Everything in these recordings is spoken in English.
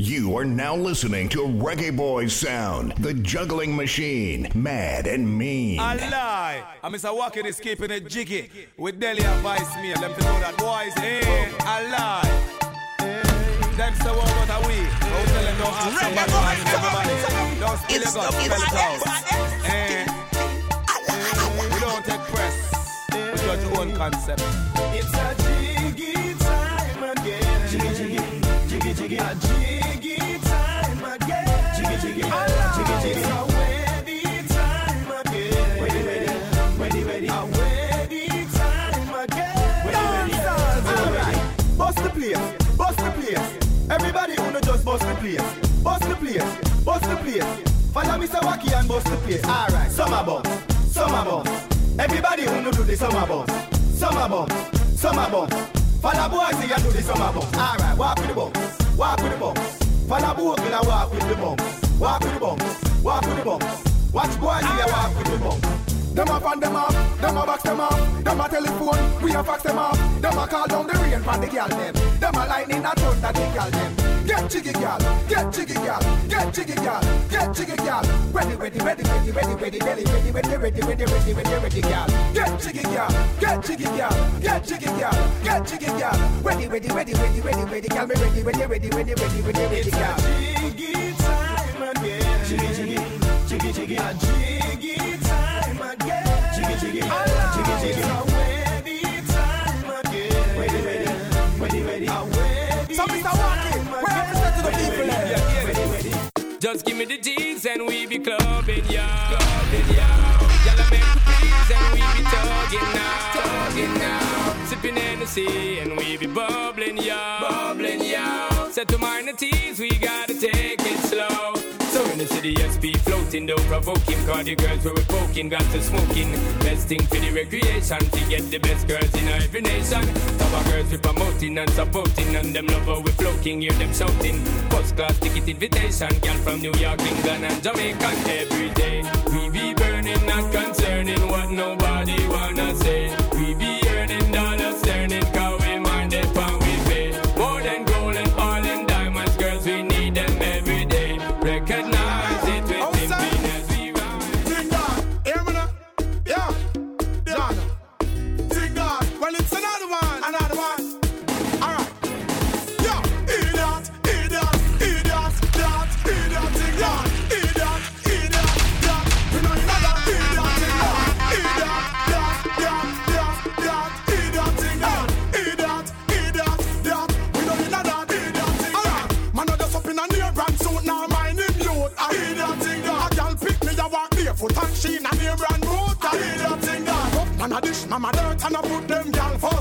You are now listening to Reggae Boys Sound, the juggling machine, mad and mean. I lie. I'm Mr. Walking is keeping it jiggy. With Delhi advice me, let me know that boys, hey, I lie. Them say what about a we? Don't tell them don't ask somebody, everybody. Don't spill your guts, spell it out. Eh. We don't take press. We judge your own concept. It's a jiggy time again. Jiggy, jiggy, jiggy, jiggy. A jiggy bust the place, bust the place, bust the place. Follow Mr. Wacky and bust the place. Alright, summer bumps, summer bumps. Everybody wanna do the summer bumps, summer bumps, summer bumps. Follow boys here do the summer bumps. Alright, walk with the bumps, walk with the bumps. Follow boys here walk with the bumps, walk with the bumps, walk with the bumps. Watch boys here walk with the bumps. Them a fan them off, them a box them off, them a telephone, we a fax them off, them a call down the rain from the girl them, them a lightning a that the girl them. Get jiggy girl, get jiggy girl, get jiggy girl, get jiggy girl. Ready, ready, ready, ready, ready, ready, ready, ready, ready, ready, ready, ready, ready, ready, girl. Get jiggy girl, get jiggy girl, get jiggy girl, get jiggy girl. Ready, ready, ready, ready, ready, ready, girl. Me ready, ready, ready, ready, ready, ready, ready, girl. Jiggy time again. Jiggy, jiggy, jiggy, jiggy Just give me the G's and we be clubbing, yeah. Clubbing, yeah. Y'all are meant to please and we be talking now. Talking now. Sipping Hennessy and we be bubbling, yeah. Bubbling, yeah. Set to minor teas, we gotta take it slow. So in the city, SP floating, don't provoke him. Cause the girls where we poking, got to smoking. Best thing for the recreation, to get the best girls in every nation. Top girls we promoting and supporting, and them lover we floating, hear them shouting. First class ticket invitation, girl from New York, England, and Jamaica every day. We be burning, not concerning what nobody wanna say. We be earning dollars, Man, I dish, mama dirt and I put them gal first.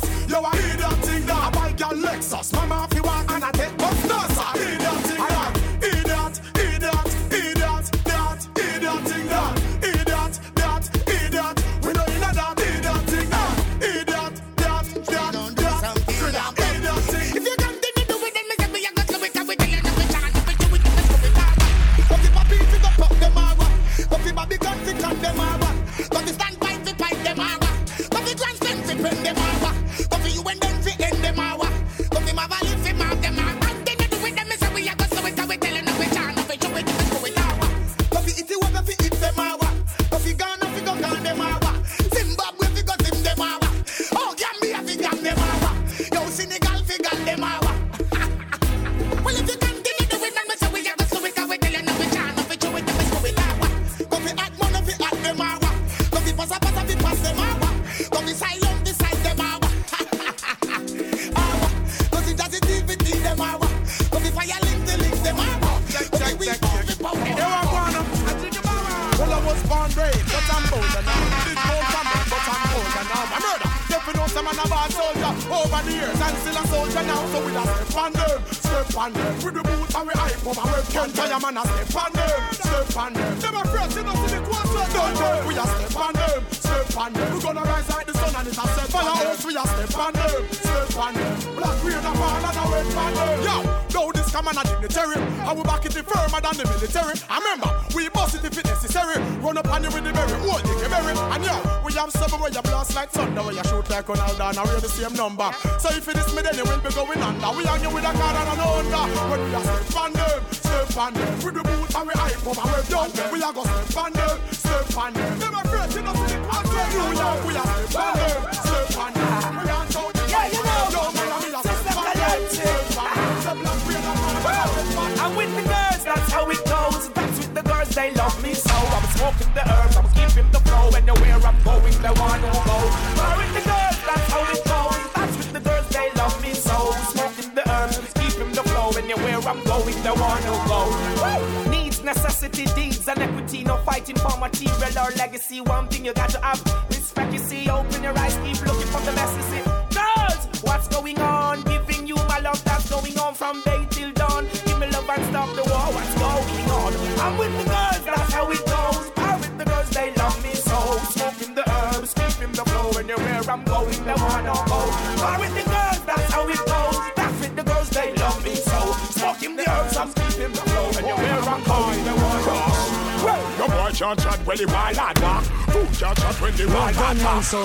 You got to have respect. You see, open your eyes, keep looking for the. You see, girls, what's going on? Giving you my love that's going on from day till dawn. Give me love and stop the war. What's going on? I'm with the girls, that's how it goes. I'm with the girls, they love me so. Smoking the herbs, keeping the flow. Anywhere I'm going, they wanna go. I'm with the girls, that's how it goes. That's with the girls, they love me so. Smoking the herbs, I'm keeping the flow. Anywhere I'm going, they wanna go. Well, your boy can't chat when the wild can't chat when the wild lad walk. Chat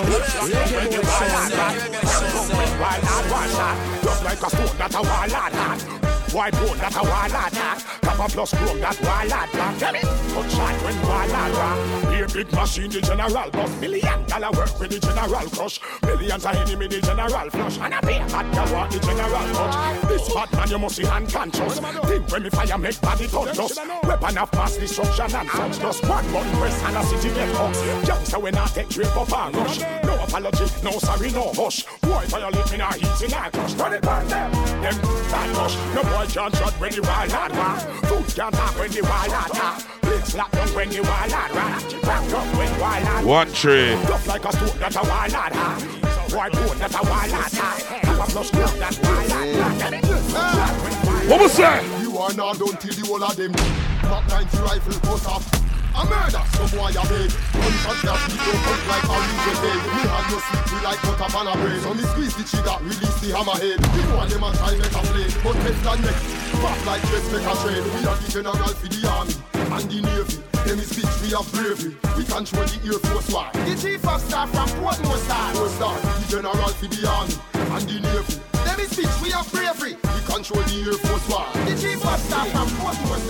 when the wild lad walk. When the wild lad walk. Just like a stone that a wild lad had. White bone that a wild lad had. Copper plus chrome that wild lad had. Tell me, good shot when wild walk. Be a big machine, the general boss. Million dollar work with the general crush. Millions of enemy, the general flush. And a a hot girl want the general touch. This hot man, you must be unconscious. Think when me fire make body touch us. Weapon of mass destruction and such. Just one button press and a city get hot. Youngster when I take trip up and rush. No apology, no sorry, no hush. Boy violate me now, heat in a crush. Turn it back them, them that rush. No boy can't shot when the wild lad walk. Food can't talk when the wild lad talk. Blitz lock down when the wild lad rock. Back up when wild lad One tree. Tough like a stone that a wild lad have. White bone that a wild lad have. Have a plus club that wild lad have. What was that? You are not done till the whole of them Mark 90 rifle goes off a murder, some boy a beg One shot that beat don't cut like a reason bag Me had no sleep, we like up on a brain So me squeeze the trigger, release the hammerhead. You know them a try make a play But Teflon make Pop like dress make a train We are the general for the army And the navy. Them is bitch, we have bravery. We control the Air Force One The chief of staff from Portmore Star Four star, the general for the army And the navy. Them is bitch, we have bravery. We control the Air Force One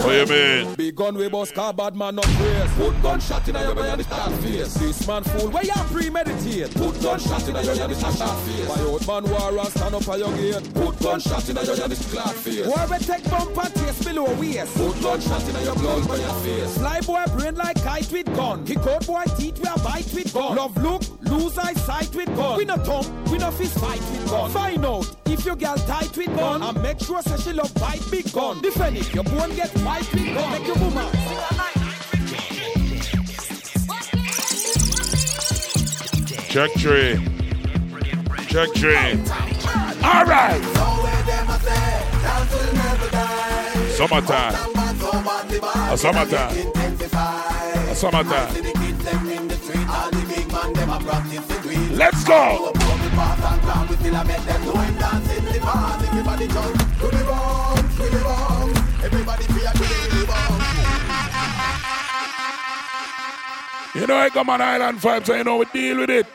What you mean? Big gun we bust car bad man no praise. Put gunshot in your body start face. This man fool where you premeditate. Put gunshot in your body start face. My old man war and stand up at your gate. Put gunshot in your body clad face. War we take bumper taste below waist. Put gunshot in your blood by your face. Fly boy brain like kite with gun. Kick out boy teeth we a bite with gun. Love look, lose eyesight with gun. We no tongue, we no fist fight with gun. Find out if your girl tight with gun and make sure say she love bite big gun. Defend it, your bone get white with. Make your woman sing a night. Check tree. Check tree. All right. Summertime. A summertime. A summertime. Let's go. You know I come on Island Vibes, so you know we deal with it.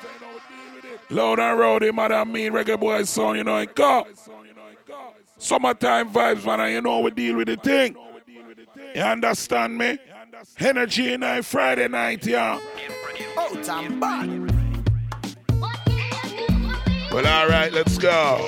Loud and rowdy, madam, mean reggae boy son, you know I go. Summertime vibes, man, and you know we deal with the thing. You understand me? Energy night, Friday night, yeah. Oh, damn bad. Well, all right, let's go.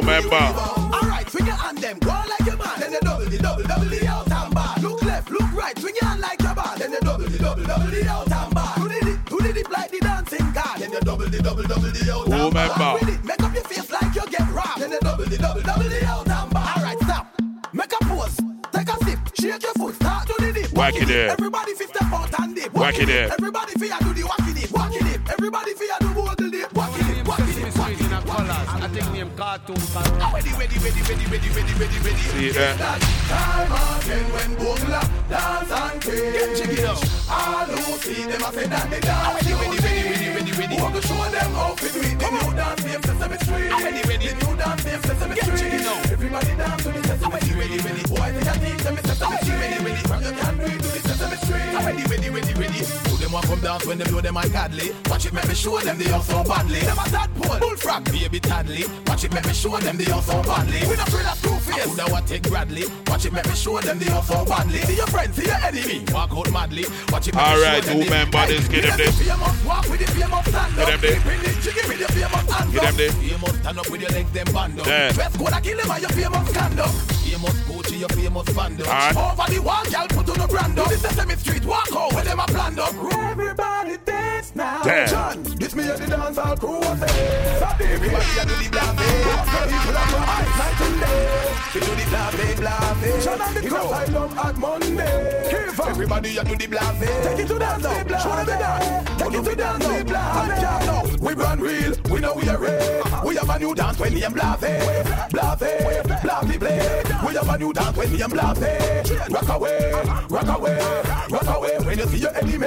fear, fear. Who member? Alright, swing your hand them, go like your man. Then you double the double, double the out and bar. Look left, look right, swing your hand like your bar. Then you double the double, double the out and bar. Do the dip, do the dip like the dancing car. Then you double the double, double the out and bar. member? It, make up your face like you get robbed. Then you double the double, double the out and bar. Alright, stop. Make a pose, take a sip, shake your foot, start to the dip. Whack it there. Everybody fi step out and dip. Whack it there. Everybody fi do the whacky dip. Whacky dip. Everybody fi think name cartoon Ready, ready, ready, ready, ready, ready, ready, ready. See that? That time again when Bogle dance and craze. Get jiggy now. All who see them a say that they dance. Ready, ready, ready, ready, ready, ready. Want to show them how to do it. The new dance name Sesame Street. Ready, ready. The new dance name Sesame Street. Get jiggy now. Everybody dance to the Sesame Street. Ready, ready. Boy, they can teach them it's Sesame Street. Ready, ready. From you can do it to the Sesame Street. Ready, ready, ready, ready. Do them want come dance when they blow them ungodly. Watch it, make me show them they are so badly. Them a tadpole, bullfrog, baby Tadley. Watch it, make me show them they are so badly. We not afraid of screw face. Who what take Bradley? Watch it, make me show them they are so badly. See your friends, see your enemy. Walk out madly. Watch it, make All me right, show them two men bodies, get them there. Famous, walk with the famous stand Get them there. Bring the jiggy with your famous hands Get them up. there. Famous, stand up with your legs them band up. Yeah. Best go to kill him and your famous stand up. Famous Gucci, your famous band up. Alright. Over the wall, girl, put on the brand up. This Sesame Street, walk out where them a planned up. Everybody dance now. Damn. John, this me and the dance all crew was there. Saturday, everybody a do the blase. People are from eyes night and day. We do the blase, blase. John and the crew. Asylum at Monday. Kiva. Everybody a do the blase. Take it to dance now. Show them the dance. Take it to dance now. Blase. We run real. We know we are real. Uh-huh. We have a new dance when we am blase. Blase. Blase blase. We have a new dance when we am blase. Rock away. Rock away. Rock away when you see your enemy.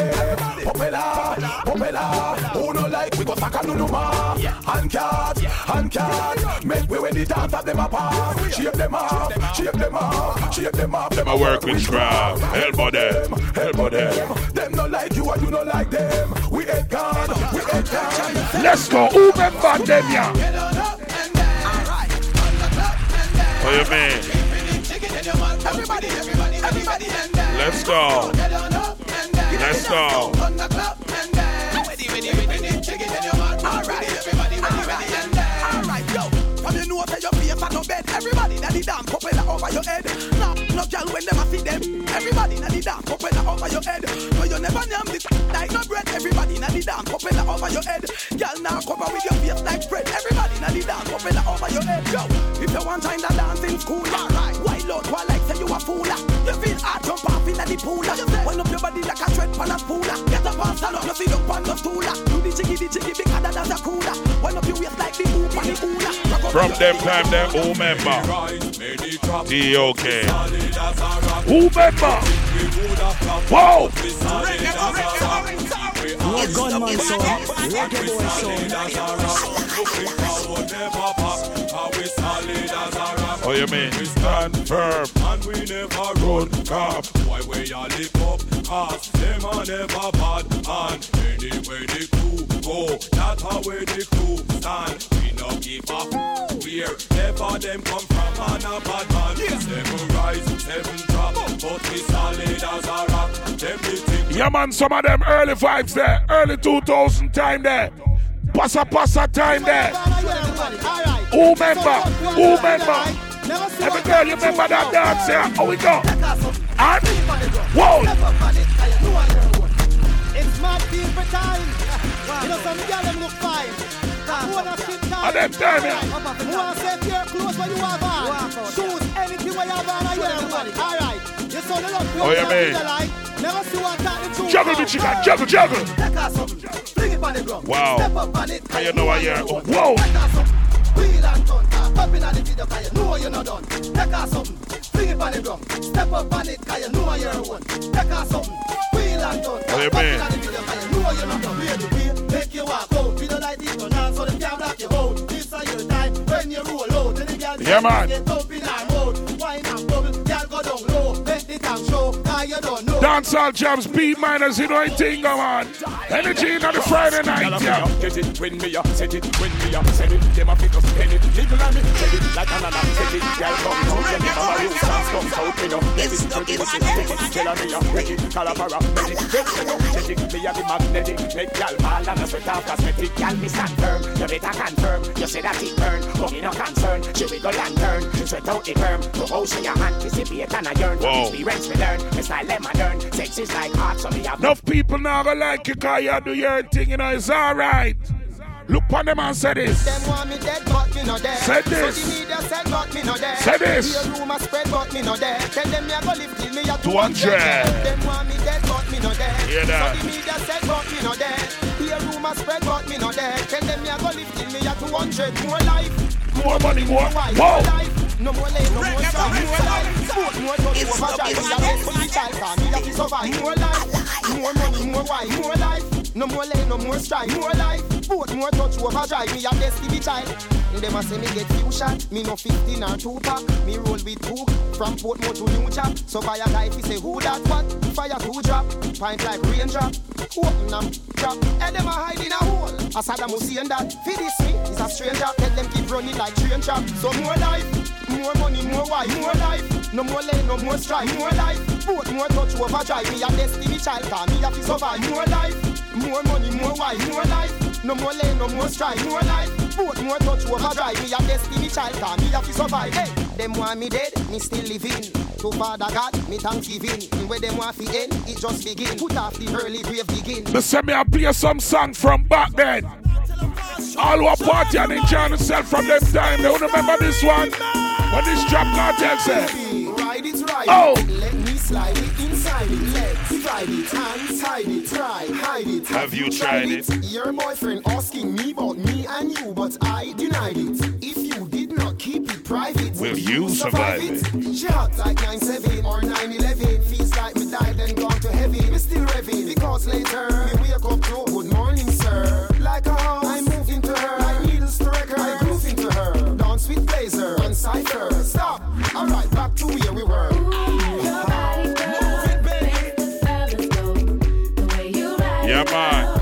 Popela. Popela. Who no like we go saka no no ma. Hand cat. Hand cat. Make way when the dance of them apart. Shape them up. Shape them up. Shape them up. Them I work with scrap. Elbow them. Elbow them. Them no like you and you no like them. We ain't gone. We ain't gone. Let's go. Who remember them, yeah? What you mean? Everybody, everybody, everybody, Let's go. Let's go. Everybody that the dance propeller over your head. Nah, no girl when them a see them. Everybody that the dance propeller over your head. No, you never name this like no bread. Everybody that the dance propeller over your head. Girl now cover with your face like spread. Everybody that the dance propeller over your head. Yo, if you want time to dance in school, alright. Wild out, while like say you a fool. Ah, you feel hard, jump off in the pool. Ah, wind up your body like a tread pan a spool. Ah, get up and stand up, you sit up on the stool. Do the jiggy, the jiggy, big harder than a cooler. Wind up your waist like the hoop and the hula. From them time, them who member? D.O.K. Who member? Whoa! No gunman sound, reggae boy sound. Oh, you mean? We stand firm. And we never run cap. Why we all live up? Cause them are never bad. And anyway the crew go, that's how where the crew stand. We no give up. Where ever them come from, and a bad man. Seven rise, seven drop. But we solid as a rock. Them Yeah, man, some of them early vibes there. Early 2000 time there. Passa passa time there. Who member? Who member? Every girl, you remember that dance here? How we go? And whoa! It's my people time. You know some girl them look fine. Who wanna sit them time, yeah. Who wanna set your clothes when you have on? Shoes, anything when you have on, I wear them. Alright. You saw the look. Oh, yeah, man. Never see one that the truth. Juggle the chicken, juggle, juggle. Take her something. Fling it on the ground. Wow. Step up on it. How you know I hear? Whoa! Wheel and turn. Pop in the video, cause you know you're not done. Take her something. Fling it on the ground. Step up on it, cause you know you're one. Take her something. Wheel and turn. Oh, Pop in the video, cause you know you're not done. Wheel to wheel, make you walk out. We don't like this, on, so them can't block you out. This is your time when you roll out. Then the girl Yeah, man. get up in her mode. Wine and bubble, girl go down low. Let the tank show, cause you don't know. Dancehall jams, beat miners, you know anything, come on. Energy on the Friday night, yeah. Get it when me up, set it when me up, set it. Them a fit us pen it, jiggle on me, set it like an alarm, set it. Girl come out, let me come a real dance, come out me now. Let it, let it, let it, tell me up, let it, calabara, let it, let it, let it, me a the magnetic, make y'all ball and a sweat off cosmetic. Y'all me stand firm, you better confirm. You say that it burn, but me no concern. She wiggle and turn, sweat out the perm. Go ocean your anticipate and I yearn. Whoa. Experience me learn, me style them modern. Sex is like art, so me have Enough people now gonna like you cause you do your thing, you know, it's alright. Look on them and say this. Them want me dead, but me no dead. Say So this. the media said, but me no dead. Say this. Hear rumor spread, but me no dead. Tell them me a go live till me a 200. Them want me dead, but me no dead. Hear that. So the media said, but me no dead. Hear rumor spread, but me no dead. Tell them me a go live till me a 200. More life. More money, more. wife, Whoa. More life. No more lane, no more strife. More life. More touch, more overdrive. Me a best child, cause me survive. More life. More money, more wife. More life. No more lane, no more strife. More life. Food, more touch, overdrive. Me a the child. Them a say me get few shot. Me no 15 or two pack. Me roll with hook from Portmore to New Jack. So buy a guy fi say who that what? Fire two drop. Pint like rain drop. Open them drop. And them a hide in a hole. As Saddam Hussein that. Fi this me is a stranger. Tell them keep running like train trap. So more life. More money, more wife, more life. No more lane, no more strife, more life. Both more touch overdrive. Me a destiny child, cause me a fi survive. More life, more money, more wife, more life. No more lane, no more strife, more life. Both more touch overdrive. Me a destiny child, cause me a fi survive. Hey, them want me dead, me still living. To Father God, me thanksgiving. Where them want fi end, it just begin. Put off the early grave begin. Send me a play some song from back then. All who are party and enjoying themselves from them time. They don't remember this one. When this trap cartel said. Ride it, ride Oh. it. Let me slide it inside it. Let's ride it, hands hide it, try, hide it. Have you tried it? Your boyfriend asking me about me and you, but I denied it. If you did not keep it private, Will you survive it? She hot like 9-7 or 9-11. Feels like me died and gone to heaven. Me still revving because later me wake up to good morning, sir. Like a house, I move into her. Like needles to record, I groove into her. Dance with blazer and cipher. Stop. All right, back to where we were. Yeah, man.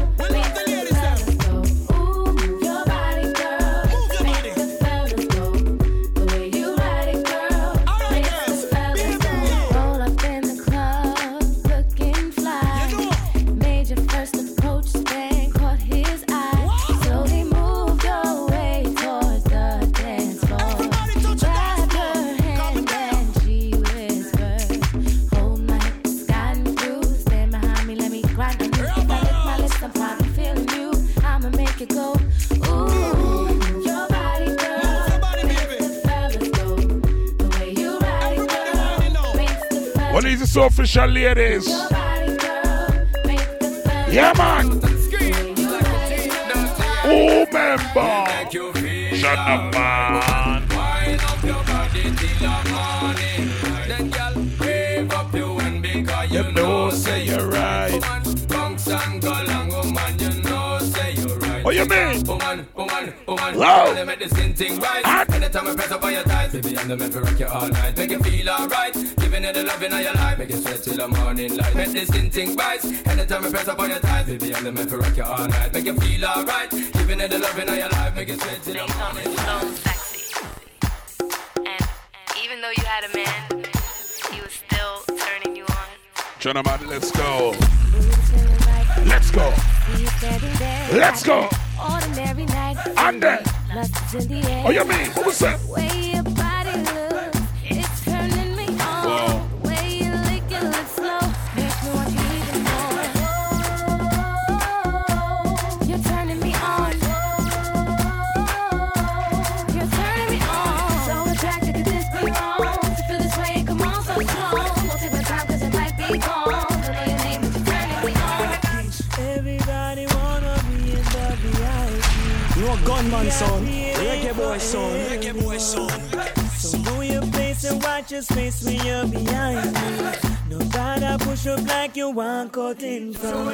Is official, ladies? Yeah, man. Who member? Shut up, man. Wind up your body till the morning. Then girl, wave up your hand because you, You know, say you're right. Woman, bounce and go long, woman, you know, say you're right. What you mean? Woman, woman, woman, Wow. wanna make this thing right. Anytime I press up on your thighs, baby, I'm the man for rock you all night. Make you feel alright. Giving it the love in your life, make you sweat till the morning light. Make this thing think right. Anytime I press up on your thighs, baby, I'm the man for rock you all night. Make you feel alright. Giving it the love in your life, make you sweat till the morning light. Even though you had a man, he was still turning you on. Gentlemen, let's go. Let's go. Let's go. Ordinary night. And then. Lust is in the air. Oh, you mean? What was that? VIP. You a reggae boy son, reggae boy son. So know your place and watch your space when you're behind me. No bother push up like you want cut in from me.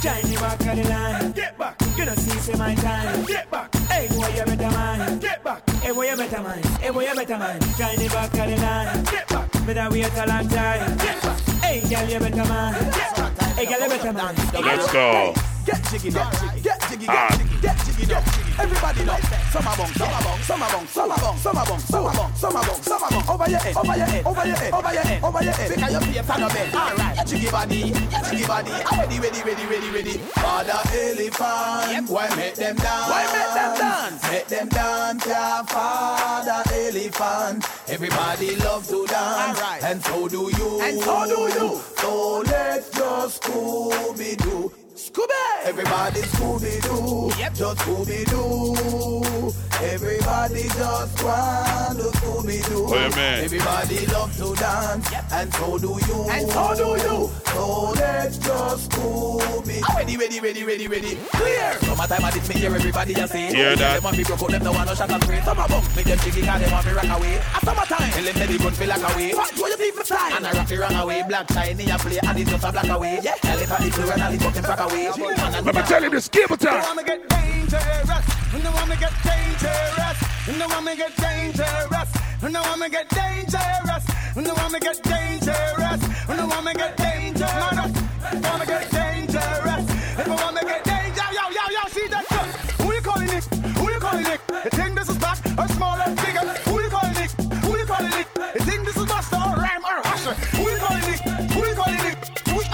Join the back of the line. Get back. You don't see say my time. Get back. Hey boy you better mind. Get back. Hey boy you better mind. Hey boy you better mind. Join the back of the line. Get back. Better wait a long time. Get back. Hey girl you better mind. Get back. Hey girl you better mind. Let's go. Get jiggy, get jiggy, get jiggy, Ah. get jiggy, get jiggy, Everybody know. Summer bong, summer bong, summer bong, summer bong, summer bong, summer bong, summer bong, summer bong. Over your head, over your head, over your head, over your head, over your head. Because your face on the bed. All right, your jiggy body, your jiggy body. I'm ready, ready, ready, ready, ready. Father elephant, why make them dance? Why make them dance? Make them dance, yeah. Father elephant, everybody love to dance, and so do you, and so do you. So let's just Scooby Doo. Scooby! Everybody Scooby Doo, yep. just Scooby Doo. Everybody just want to Scooby Doo. Oh, yeah. Everybody love to dance, yep. and so do you. And so do you. So let's just Scooby. Ah, ready, ready, ready, ready, ready. Clear. Summertime I did me hear everybody just say. Hear that? Them want me broke out, them no want no shot and spray. Summer bump, make them jiggy 'cause they want me rock away. A summertime, tell them say the gun feel like away. What do you think for time? And I rock the wrong away, black shiny a play, and it's just a black away. Yeah, tell it on the floor and all the fucking fuck away. Let me tell you this, give it You time. me get dangerous? You know want get dangerous? You want me get dangerous? You want me get dangerous? You want me get dangerous? You want me get dangerous? You me get dangerous? If you want me get dangerous, yo yo yo, see that shit? Who you calling it? Who you calling it? You think this is back or small or bigger?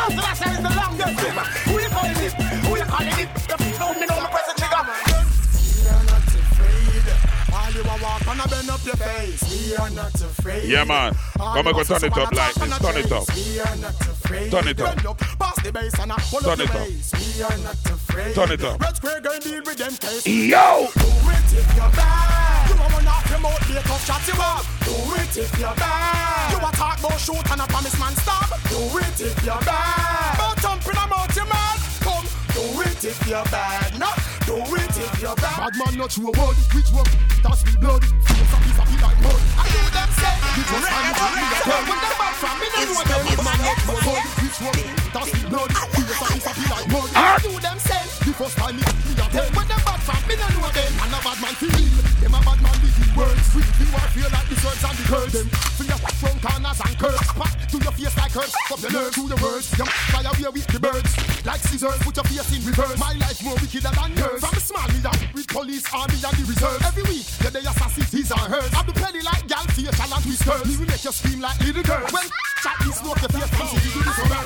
Who after that side the longest thing? Who you calling it? Who you calling it? You know me know me press the trigger. We are not afraid. While you are walk and I bend up your face. We are not afraid. Yeah, man. Come on, go turn it up like this. Turn it up. We are not afraid. Turn it up. Pass the bass and I pull Turn up it the up. bass. We are not afraid. Turn it up. Red Square girl deal with them case. Yo! Do it if you're bad. You a run off your mouth, a tough shot you up. Do it if you're bad. You a talk about shoot and a promise man stop. Do it if you're bad. But thump in a mouth, you mad. Come, do it if you're bad. No, do it if you're bad. Bad man not true word. Which one? That's with blood. Feel some piece of it like mud. I do them say. Which one? I'm not me a girl. When them bad from me, no know them. Bad man not true word. Which one? That's with blood. Feel some piece of it like mud. I ah! do them say. The first time me, me a tell. When them bad from me, no know them. And a bad man feel. Them a bad man with the words. We feel what feel like the words and the curves. Them feel your front corners and curves. Pop to your face like curves. Up your nerves to the words. Them fly away with the birds. Like scissors, put your face in reverse. My life more wickeder than yours. From the small me down with police, army and the reserve. Every week, yeah, they assassins, his and hers. I'm the penny like gal, facial and whiskers. Me will make you scream like little girl. When chat this smoke your face, and see you do this over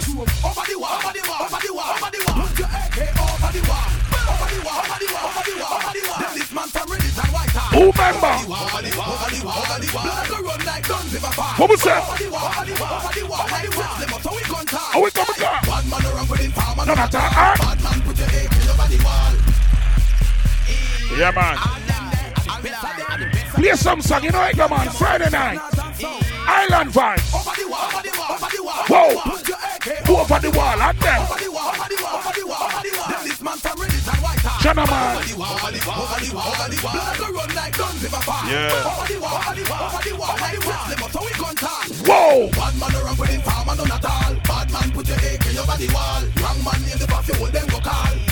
Over the wall, over the wall, over the wall, over the wall. Put your AK over the wall. Over the wall, over the wall, over the wall, over the wall. Them this man from Reddit and White House. Who member? Over the wall, over the wall, over the wall. Blood go run like guns if I fall. What was that? Over the wall, over the wall, over the wall. Like West, them up, so we gun time. Oh, we come again. Bad man around with him, farm and No matter, ah. Bad man put your AK over the wall. Yeah, man. Play some song, you know it, come on. Friday night. Island vibes. Whoa. AK Over the wall, and. Them this man go. Yeah. Whoa. Bad man around with him farm and none at all. Bad man put your AK over the wall. Wrong man in the back, you hold them go call.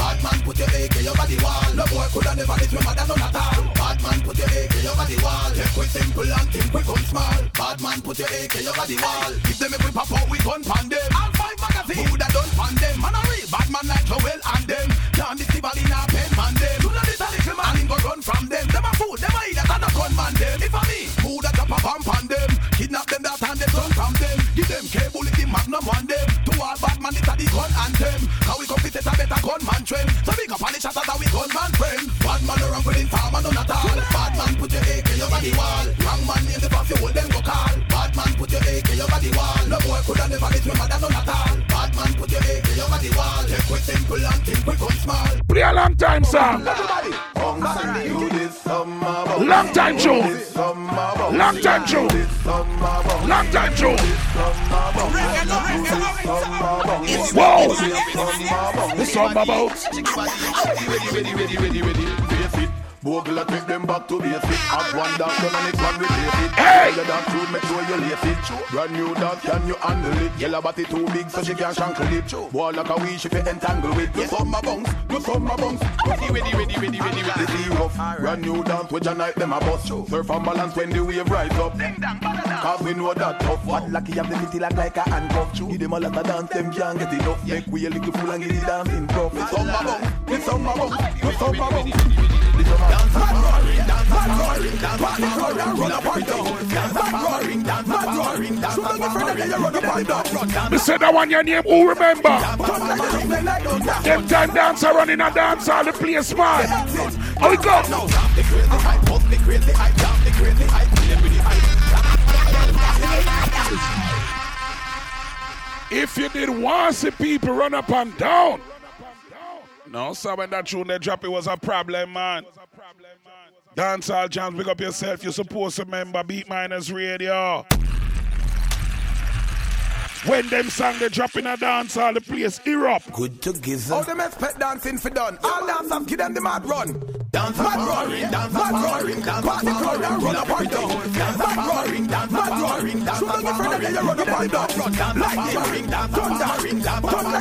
Put your AK over the wall. No boy coulda never let you mother none at all. Bad man put your AK over the wall. Take we simple and think we come small. Bad man put your AK over the wall. If them if we pop out, we gun pan them. All five magazine. Who that done pan them? Man a real bad man like Joel and them. Can't this ball in a pen man them. Do not a little man, him go run from them. Them a fool, them a idiot and a gun man them. If a me, who that drop a bomb on them? Kidnap them that and them turn from them. Give them cable, the magnum on them. To bad man, it's a the gun anthem. How we compete it a better gunman trend. So big up on the shatter that we gunman friend. Bad man around with him farm and none at all. Bad man put your AK over the wall. Wrong man in the path, you hold them go call. Bad man put your AK over the wall. No boy coulda never let me mother none at all. Bad man put your AK over the wall. Take we simple and think we gun small. Play a long time song. Everybody, You this summer. Long time tune. This summer bump. Long time tune. This summer bump. Long time tune. Whoa. The song about. Ready, ready, ready, ready, ready. Bogle take them back to basic. Have one dance done and it one replace it. Hey! Your dance should make sure you lace it. Brand new dance, can you handle it? Yellow body too big so she can't shankle it. Boy like a wish if you entangle it. Do summer bounce, do summer bounce. Ready, ready, ready, ready, ready, ready. This is rough. Brand new dance with your night them a bust. Surf and balance when the wave rise up. Cause we know that tough. What lucky have the fitty like like a handcuff. Give them a lot of dance, them can't get enough. Make we a little fool and get the dancing It's summer bounce, it's summer bounce, it's summer bounce. Me say that one your name, who remember? Them time dancer running a dance all the place, man. How it go? If you did want see people run up and down, No, sir, when that tune they drop, it was a problem, man. Dancehall jams, pick up yourself. You're supposed to remember Beat Miners Radio. When them song they drop in a dancehall, the place erupt. Good together. All them expect dancing for done. All dancers give them the mad run. Dance mad roaring, dance mad roaring, dance mad roaring, run up and down. Dance mad roaring, dance mad roaring, dance mad roaring, you run up and down. Lightning, dance thundering, dance thunder,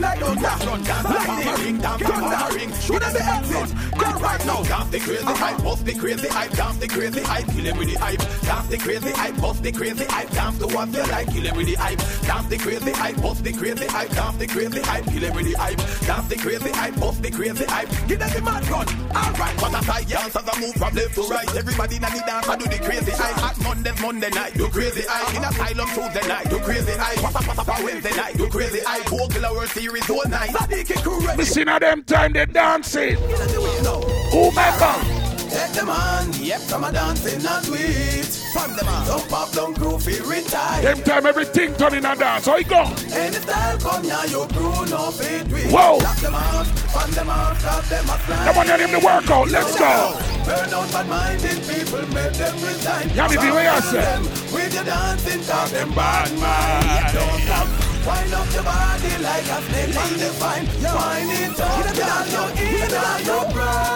like thunder. Lightning, dance thundering. Show them the exit. Go right now. Dance the crazy hype, bust the crazy hype, dance the crazy hype, kill him with the hype. Dance the crazy hype, bust the crazy hype, dance to what you like, kill him with the hype. Dance the crazy hype, bust the crazy hype, dance the crazy hype, kill with the hype. Dance the crazy hype, bust the crazy hype, give them the mad run. Alright, what a sight, dance as I move from left to right. Everybody in the dance, I do the crazy hype. At Monday, Monday night, do crazy hype. In asylum Tuesday night, do crazy hype. What's up, what's up, Wednesday night, do crazy hype. Vocal Hour Series all night. Sadiq crew ready. Missing at them time they dancing. Who remember? Take them on, yep, come a dancing and sweet. From them on, don't pop, don't grow, feel retire. Them time everything turn in a dance. How you go? Any style come here, you crew no fit with. Whoa. Lock them out, fan them out, cut them a fly. Come on, let him the workout. Let's go. Burn out bad-minded people, make them resign. Yami, be where you say? With your dancing, cause them bad mind. Don't stop. Wind up your body like a snake on the vine. Wind it up, girl, you're in on your prime.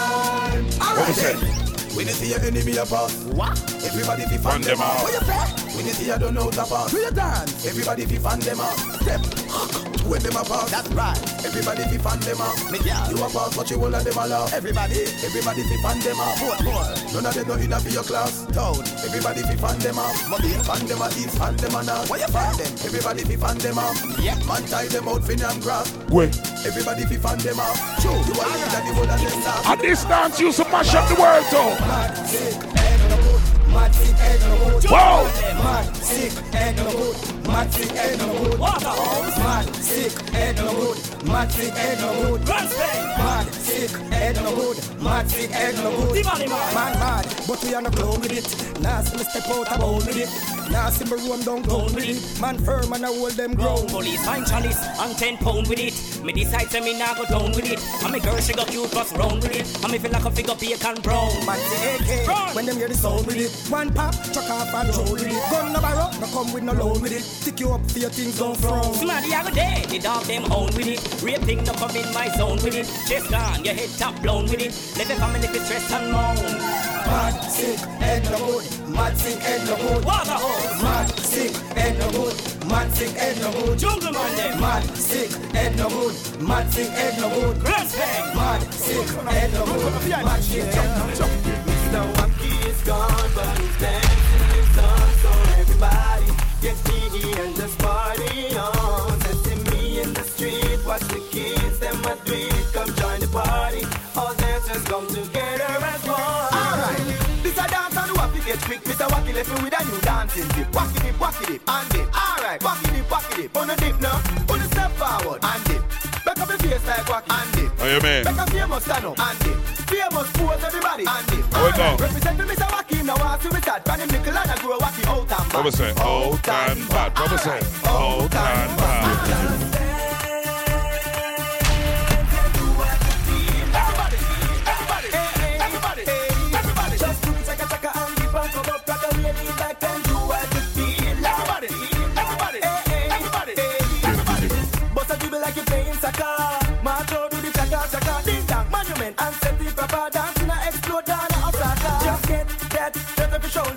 Then. When you see your enemy apart, what? Everybody be fan them out. What you say? When you see you don't know the part, do you dance? Everybody be fan them out. Step, when them apart. That's right. Everybody be fan them out. Me yeah. You apart, but you all of them allow. Everybody, everybody be fan them out. More, more. None of them know enough for your class. Town. Everybody be fan them out. Money, fan them out. East, fan them out. Now. What you fan them? Everybody be fan them out. Yeah. Man tie them out, fin and grass. Wait. Everybody be fan them out. True. You are leader, the whole of them now. At this dance, you to mash up the world, too. Mad, sick, egg no good. Mad, sick, egg no good. Whoa. Mad, sick, egg no good. Mad, sick, egg no good. Mad, sick, egg no good. Mad, sick, egg no good. Mad, sick, egg no good. Mad, sick, no good. Man, mad, but we are not clone with it. Nah, see me step out about with it. Nah, see me run downtown with it. Man firm and I hold them ground. Police find chalice and ten pound with it. Me decide say me nah go down with it. And me girl she got cute plus round with it. And me feel like a figure bacon brown. Man say AK when them hear the sound with it. One pop, chuck off and roll with it. Gun no barrel, no come with no load with it. Stick you up for your things don't frown. Smarty go there, the dog them own with it. Raping no come in my zone with it. Chest gone, your head top blown with it. Let the family be stress and moan. Mad, sick, head no good. Mad, sick, head no good. Water hose. Mad, sick, head no good. Mad, sick, head no good. Jungle man them. Mad, sick, head no good. Mad, sick, head no good. Grass hang. Mad, sick, head no good. Mad, sick, head no good. Mr. Wacky is gone, but he's dancing Wacky dip, wacky dip, and dip. Alright, wacky dip, wacky dip. On a dip now, on a step forward, and dip. Back up your face like wacky, and dip. Oh, you mean? Back up famous stand up, and dip. Famous pose everybody, and dip. How we Represent for Mr. Wacky, now I see we start. Brand him nickel and I grow wacky out and back. What was that? Old and bad. What was that? Old and bad.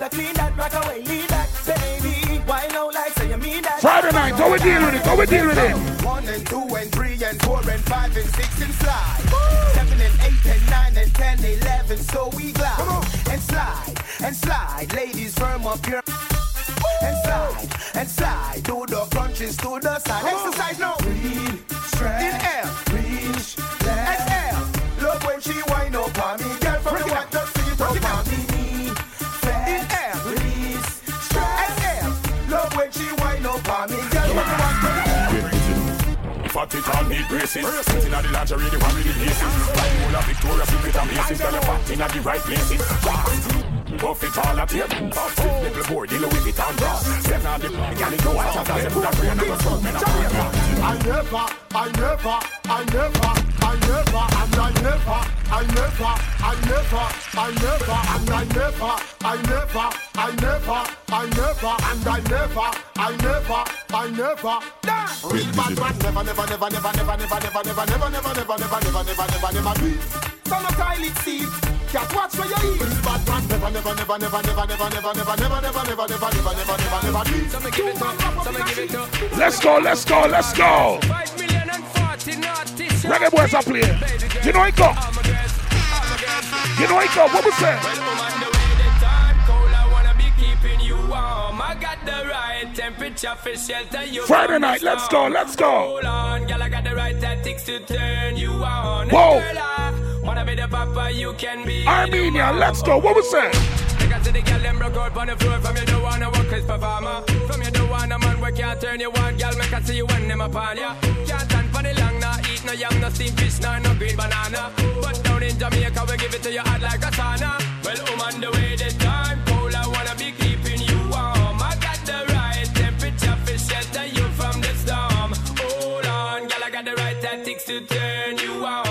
Up your clean that, rock away, lean back, baby. Why no like say you mean that? Friday night, how we deal with it? How we deal with it? One and two and three and four and five and six and slide. Seven and eight and nine and ten, eleven, so we glide and slide and slide. Ladies, firm up your and slide and slide. Do the crunches to the side. Exercise now. Breathe, Fat it all need braces. Sitting at the lingerie, the one with the laces Like the whole of Victoria's Secret and Macy's Got a fat in the right places Buff it all at here Fast it, little boy, deal with it and draw Seven on the Can it go out as I put a brain on the a brain I never, I never, I never, I never, never, and I never, I never, I never, I never, and I never, I never, I never, I never, and I never, I never, I never. Real bad man never, never, never, never, never, never, never, never, never, never, never, never, never, never, never, never do it. Some of toilet seat. Cat watch where you eat. Real bad man never, never, never, never, never, never, never, never, never, never, never, never, never, never, never, never do it. Some give it up, some give it up. Let's go, let's go, let's go. Five million and forty naughty. Reggae boys are playing. You know it go. You know it go. What we say? I got the right temperature for shelter you Friday night, let's go, let's go. Hold on, girl, I got the right tactics to turn you on. Whoa. Girl, I wanna be the papa, you can be. Armenia, let's go. What was that? Make the girl them broke out on the floor. From you don't wanna work as performer From you don't wanna man we can't turn you on. Girl make I see you when them upon ya. Can't stand for the long Nah eat no yam, no steamed fish Nor no green banana. But down in Jamaica we give it to you hot like a sauna. Well I'm on the way the time cold I wanna be keeping you warm. I got the right temperature for shelter you from the storm. Hold on girl I got the right tactics to turn you on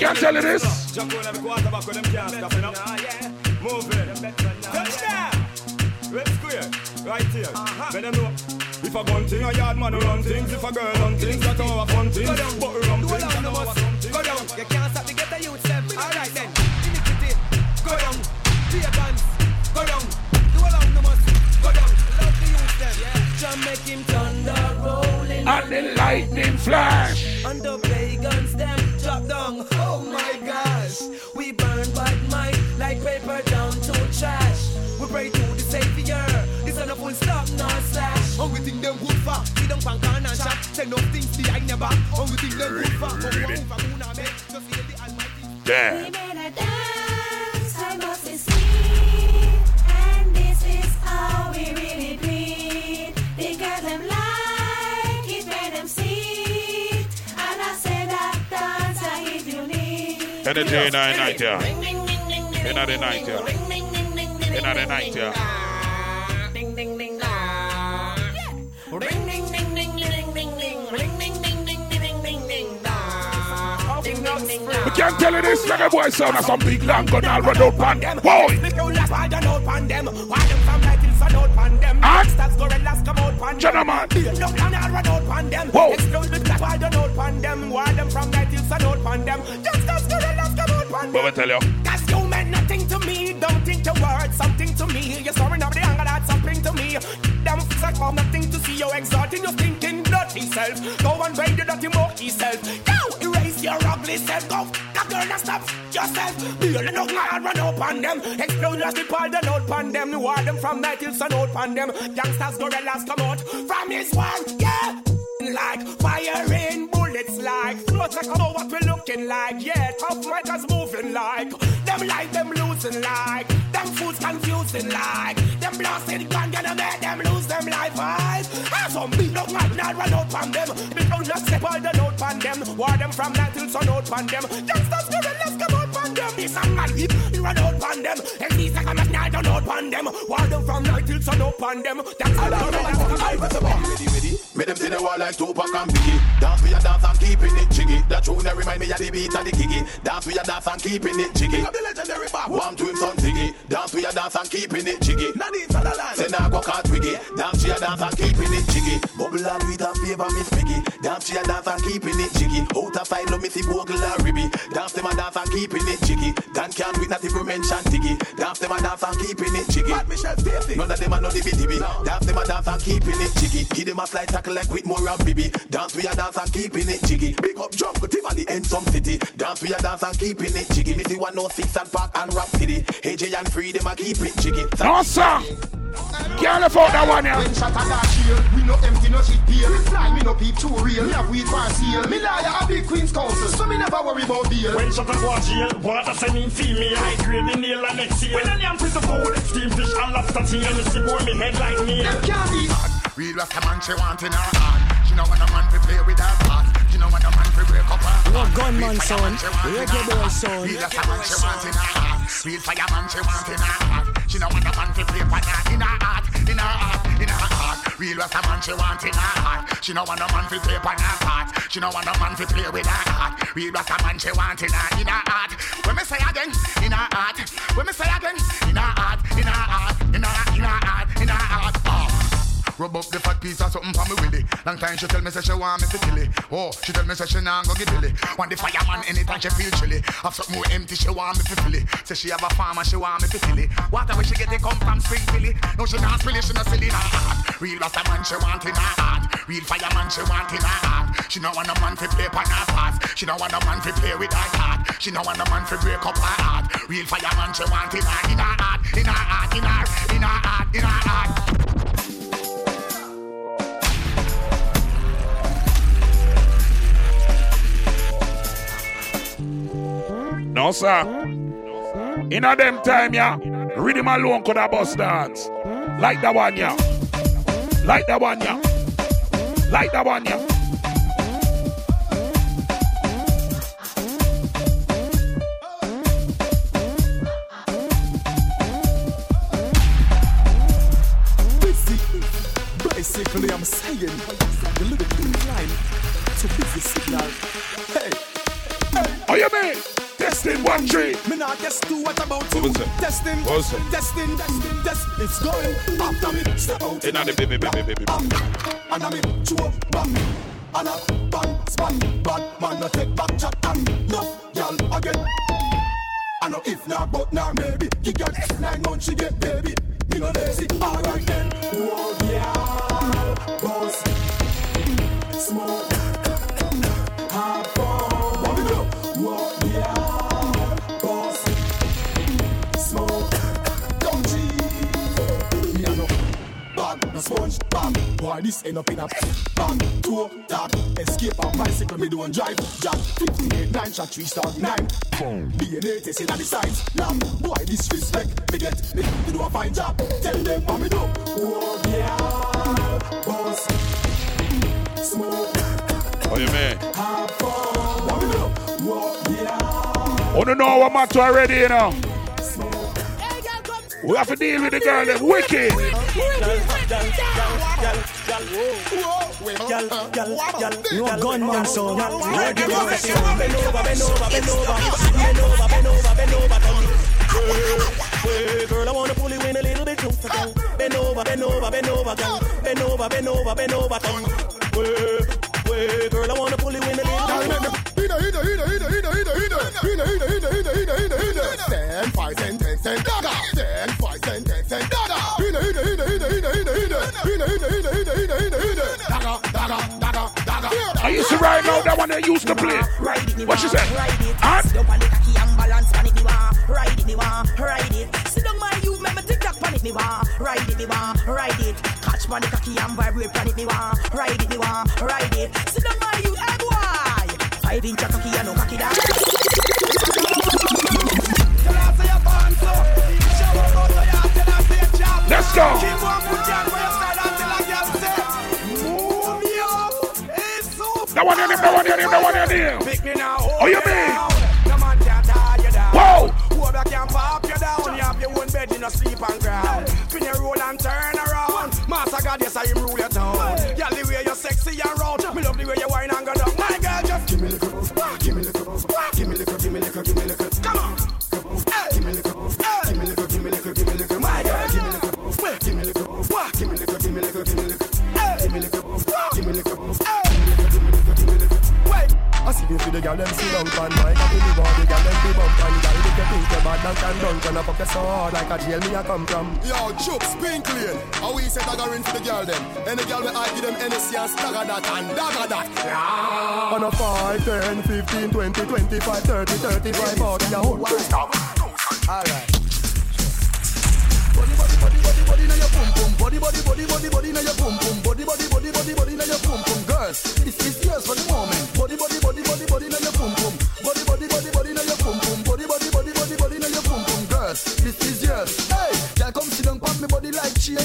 can't tell you this. Jump on every quarterback with them can't stop it up. Moving. Touchdown. Red square. Right here. Them know. If a gun thing, a yard man run things. If a girl run things, that's our fun things. Go down. But run Do things, that's our fun things. Go down. You can't stop the youth them. All right then. Iniquity. Go down. Be a guns. Go down. Do along the bus. Go down. Love the youth them. Yeah. Jam make him thunder rolling. And the lightning flash. And the pagans them drop down. Oh my gosh. We burn bad mind like paper down to trash. We pray to the savior. This is a full stop, no slash. Only thing them good for. We don't pan can and shot. Say no things behind your back. Only thing them good for. But we move and move and make. Just feel the almighty. Damn. We made a dance, I must be sweet, and this is how we really bleed. Energy in the night, yeah. In the night, yeah. In the night, yeah. Ding ding ding da. Ring ding ding We can't tell you this. Reggae boy sound of some big long gun all run out pan. Whoa. Make you last why you know pan them. Why them from like this and out pan them. Gangsters gorillas come out pan them. Gentlemen. Look down and run out pan them. Whoa. Explode with that why pan them. Why them from like this and out pan them. Gangsters gorillas come out pan them. we tell you. Cause you meant nothing to me, don't think the word something to me. You're up the angle, that's something to me. Damn fuck nothing to see you exalting your stinking dirty self. Go and raid the dirty monkey self. Your ugly self. Go f- girl and stop yourself. Build a dog and run up on them. Explode as the pile the note pan them. War them from night till sun out pan them. Youngsters gorillas come out from his one, yeah. Like firing bullets like floats like about what we're looking like. Yeah, tough micers moving like them like them losing like them fools confusing like them blasted gun gonna make them lose them life eyes. As some big dog might not run out on them. Big dog just step all the note on them. War them from night till sun out on them. Just Youngsters gorillas come out on them. This a man hip run out on them. And these a come at night run out on them. War them from night till sun out on them. That's all the gorillas come out on them. Ready, ready. Make them see the wall like Tupac and Biggie. Dance with your dance and keeping it jiggy. That tune that remind me of the beat and the kiggy. Dance with your dance and keeping it jiggy. The legendary to him son Ziggy. Dance with your dance and keeping it jiggy. Nadine Sutherland. Say now go can't wiggy. Dance with your dance and keeping it jiggy. Bubble and with and favor Miss Piggy. Dance with your dance and keeping it jiggy. Out of sight, love me see Bogle and Ribby. Dance them and dance and keeping it jiggy. Dan can't wait not we mention Tiggy. Dance them and dance and keeping it jiggy. Michelle Stacy. None of them are no the bitty Dance them and dance and keeping it jiggy. Give them a slight tackle like Whitmore and Bibi. Dance with your dance and keeping it jiggy. Big up jump, good Tivoli and some city. Dance with your dance and keeping it jiggy. Missy 106 and Park and Rock City. AJ and Freedom and keep it jiggy. No, sir. Can't afford that one, yeah. When shot a dash here, we no empty, no shit beer. We fly, me no peep too real. Me have weed for seal. Me liar a big queen's council, so me never worry about beer. When shot a go to jail, water send me female high grade the nail and next year. When I am prison food, steam fish and lobster tail, me see boy me head like me. Them can't be. Real Rasta man she want in her heart. She know want a man to play with her heart. She know want a man to break up her heart. What gunman son? fireman Reggae boy son. Real Rasta man she want in her heart. Real fireman she want in her heart. She know want a man to play with her in her heart, in her heart, in her heart. Real Rasta man she want in her heart. She no want no man fi play on her part. She no want no man fi play with her heart. Real Rasta man she want in her in her heart. When me say again, in her heart. When me say again, in her heart, in her heart, in her in her heart, in her heart. Rub up the fat piece of something for me willy. Long time she tell me say she want me to kill it. Oh, she tell me say she nah go get billy. Want the fireman anytime she feel chilly. Have something more empty she want me to fill it. Say she have a farm and she want me to fill it. Water where she get it come from spring filly. No she not spill it, she not silly her heart. Real Rasta man she want in her heart. Real fireman she want in her heart. She no want a man to play upon her past. She no want a man to play with her heart. She no want a man to break up her heart. Real fireman she want in her in her heart, in her heart, in her in her heart, in her heart. No, sir. In a them time, yeah, rhythm alone could have bust dance. Like that one, yeah. Like that one, yeah. Like that one, yeah. Basically, I'm saying the little clean line to busy signal. Hey, Oh, you mean? Testing one tree. me not just do what about What you. it? Testing, What it? testing, testing, test. It's going after me. Step out. In the baby, baby, baby. And I'm in two bang. And a bang, span, bad man, no take back chat and no, y'all again. I know if not, but now maybe. You got nine months, she get baby. Me no lazy, alright then. Whoa, yeah, boss. Smoke, have fun. What we do? Whoa, bag, no sponge bag. Boy, this end up in a bag. Two that escape a bicycle, me don't drive. Jack 58, 9 shot, 3 star 9. DNA testing on the sides. Lamb, boy, disrespect. Me get me to do a fine job. Tell them what me do. Oh, yeah, boss. Smoke, Oh, you mean? have fun. What me do? Oh, yeah. Oh, no, know what matter already, you know. We have to deal with the girl that's wicked. You a gunman, son. Reggae boy, son. Bend over, bend over, bend over, bend over, bend over, bend over, it. Hey, girl, I wanna pull you in a little bit closer, girl. Bend over, bend over, bend over, girl. Bend over, bend over, bend over, it. Hey, hey, girl, I wanna pull you in a little bit Ten, I used to ride now that one they used to play. What she said? Ride it. Ride it. Ride it. My youth. Ride it. Ride it. Catch cocky and. Ride it. Ride it. Five inch cocky and no cocky. Let's go. Sleep on ground. Spin your roll and turn the girl them sit down pan mic up in the body, girl them be bump and girl if you think bad dunk and I fuck you so hard like a jail me I come from. Yo, Chuck, spin clean. How we set a in for the girl them? Any girl we I give them NSC and stagger that and dagger that. Yeah. On a 5, 10, 15, 20, 25, 30, 35, 40, a whole Alright. Body, body, body, body, body, now your pum pum. Body, body, body, body, body, now your pum pum. Body, body, body, body, body, now your pum pum. Girls, this is yours for the moment. Body, body,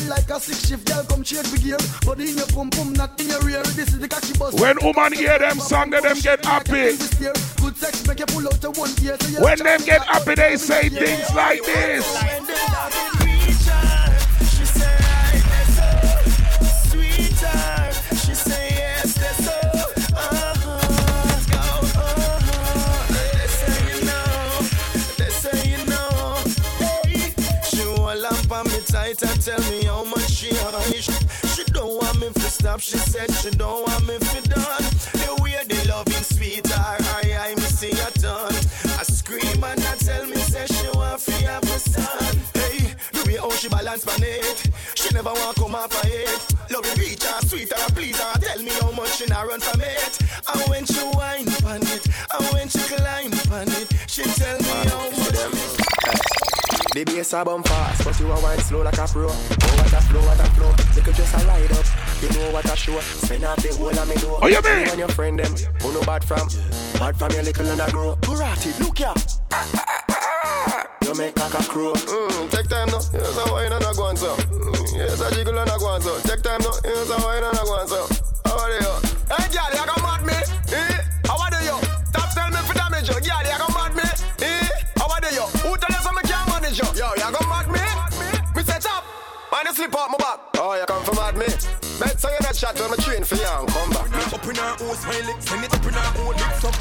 like a six shift. Girl, come change the gear. Body in your pum pum, not in your rear. This is the cocky bus. When woman hear them song, they them get happy. Good sex make you pull out one ear. When them get happy, they say things like this. Up, she said she don't want me for done. The way the loving sweet, I, I, see her turn. I scream and I tell me, say she want to have a son. Hey, the way how she balance on it, she never want come off of it. Love it, reach her, sweet her, please her, tell me how much she not run from it. And when she whine on it, and when she climb on it, she tell me. The bass a bump fast, but you a wine slow like a pro. Oh, what a flow, what a flow. You could just a ride up. You know what a show. Spend off the whole of me door. Oh, you mean? You and your friend them, who no bad from. Bad from your little and a grow. Burati, look ya. You make like a crow. Mm, take time now. Here's a wine and a go on so. Mm, Here's a jiggle and a go on so. Take time now. Here's a wine and a go slip out my back. Oh, you come from mad me? Bet so you not chat when me train for you and come back. Up in her old smile, send it up in her old lips up.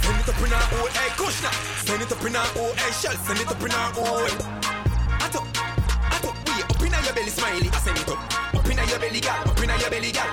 Send it up in her old, hey, Kushna. Send it up in her old, hey, Shell. Send it up in her old. At up, at up, we up in your belly, smiley. I send it up. Up in your belly, gal. Up in your belly, gal.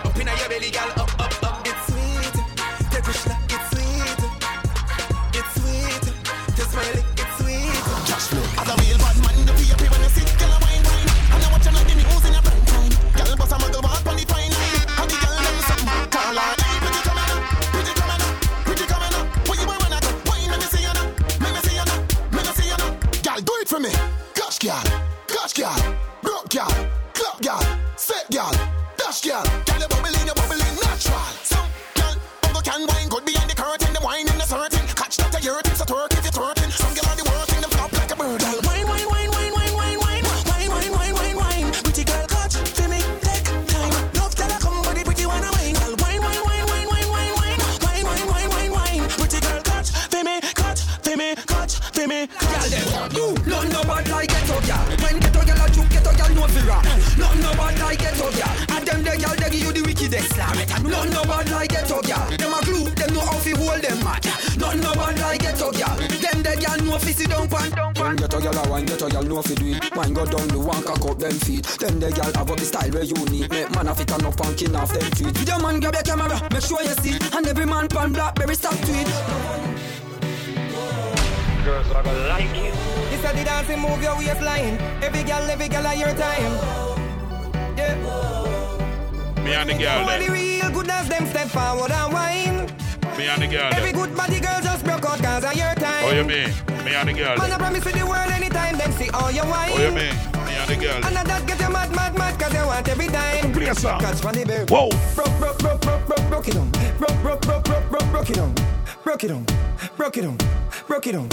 Song. Catch funny babe. Whoa. Broke, broke, broke, broke, broke, broke it on. Broke, broke, broke, broke, broke, broke it on. Broke it on. Broke it on. Broke it on.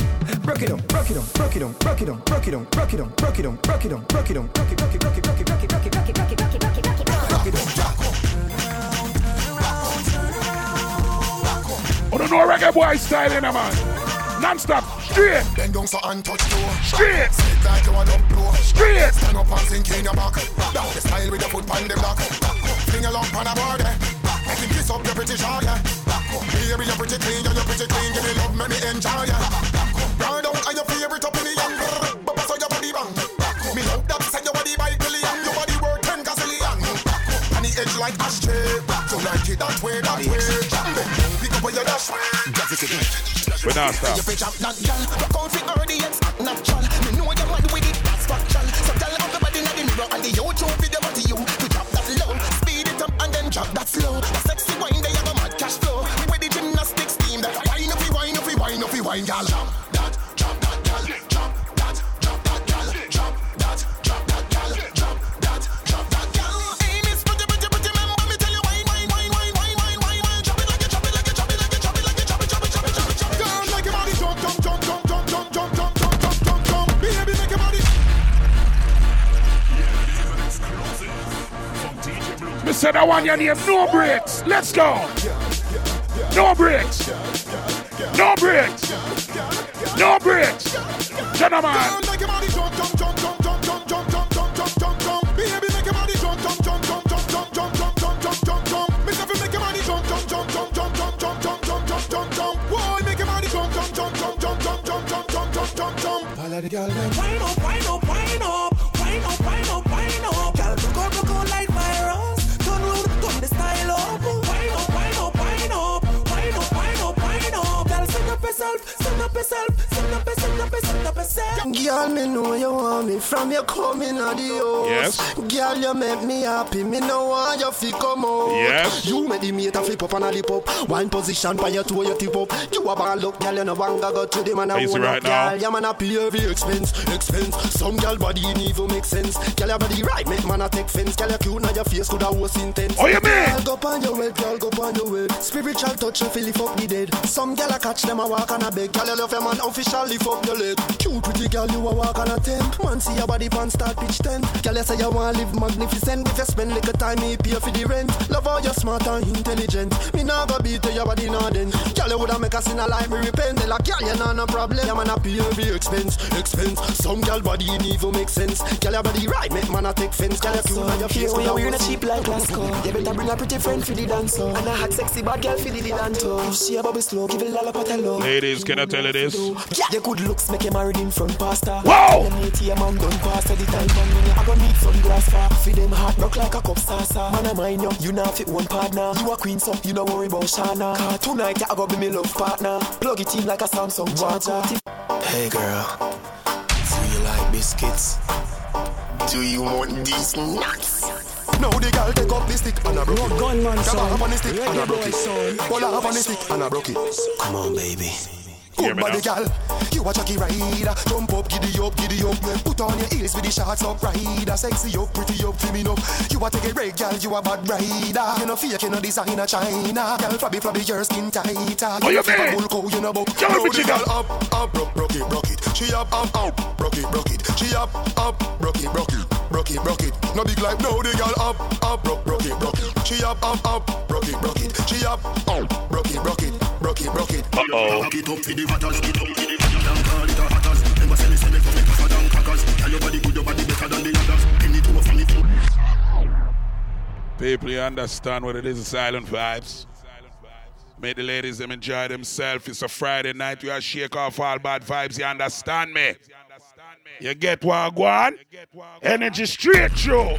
Broke it on. Broke it on. Broke it on. Broke it on. Broke it on. Broke it on. Broke it on. Broke it on. Broke it on. Broke it, broke it, broke it, broke it, broke it, broke it, broke it, broke it, broke it, broke it, broke it, broke it on. Oh, don't know reggae boy style in a man. Non-stop, straight. Bend down so and touch toe. Straight. Sit like you want up blow. Straight. Stand up and sink in your back. Down the style with your foot on the block. Fling along on a board. eh. Make him kiss up your pretty jaw, yeah. Baby, you're pretty clean, yeah, you're pretty clean. Give me love, make me enjoy, yeah. Ride down on your favorite up in the young girl. But so your body bang. Me love that side your body by billion. Your body worth ten gazillion. And the edge like ashtray. So like it that way, that way. Pick up where you dash. We not stop. I want your name, no breaks. Let's go. No breaks. No breaks. No breaks. Gentlemen. Make your body Girl, me know you want me from your coming out the house. Yes. Girl, you make me happy. Me know want you fi come out. Yes. You make the mate a flip up and a lip up. One position by your toe, you tip up. You a ball up, girl. You no want go to the man a Easy own right up, now. girl. Yeah, man a pay every expense, expense. Some girl body in even make sense. Girl, your body right, make man a take fence. Girl, you cute, now your face could have was intense. Oh, you mean? Girl, go on your way, girl, go on your way. Spiritual touch, you feel lift up the dead. Some girl a catch them a walk and a beg. Girl, you love your man officially fuck your leg. Cute pretty girl, you a walk on a temp. Man, see your body pan start pitch tent. Girl, you say you wanna live magnificent. If you spend little time, me pay for the rent. Love how you smart and intelligent. Me nah go beat you, your body nah then. Girl, you woulda make a sin a life, me repent. They like, girl, you nah no problem. Yeah, man, a pay every expense, expense. Some girl body in even make sense. Girl, your body right, make man a take fence. Girl, you cute, now your face Here when coulda you're wearing a cheap like Glasgow You better bring a pretty friend for the dancer And a hot sexy bad girl for the danto If she a bubble slow, give it lollipop hello Ladies, can I tell you this? Yeah, your good looks make you married in front pasta Wow! You need your man done pasta the time man when you a go need sunglass for For them heart rock like a cup salsa Man a mind you, you not fit one partner You a queen so you no worry about Shana Car tonight you a go be me love partner Plug it in like a Samsung charger Hey girl, do you like biscuits? Do you want these nuts? Now the girl take up the stick and a broke it. gunman, Grab son. her up on the stick and a broke it. Pull her up on the stick and a broke it. Come on, baby. Good body girl, you a jockey rider. Jump up, giddy up, giddy up. Put on your heels with the shots up, rider. Sexy up, pretty up, feeling up. You a take a red girl, you a bad rider. You no fake, you no designer China. Girl, flabby, flabby, your skin tighter. Oh, you feel bull cow, you no buck. The you got- up, up, broke, broke it, broke it. She up, up, up, broke it, broke it. She up, up, broke it, broke it, broke it, broke it. No big life, no the girl up, up, broke, broke it, broke it. She up, up, up, broke it, broke it. She up, up, broke it, broke it, broke it, broke it. Uh-oh. Back it up for the vatters, get up for the vatters, and call it a hatters. Remember, say me, say me, come make tougher than crackers. Tell your body good, your body better than the others. Penny to a funny too. People, you understand what it is, silent vibes. May the ladies them enjoy themselves. It's a Friday night. We are shake off all bad vibes. You understand me? You get what I want? Energy straight show.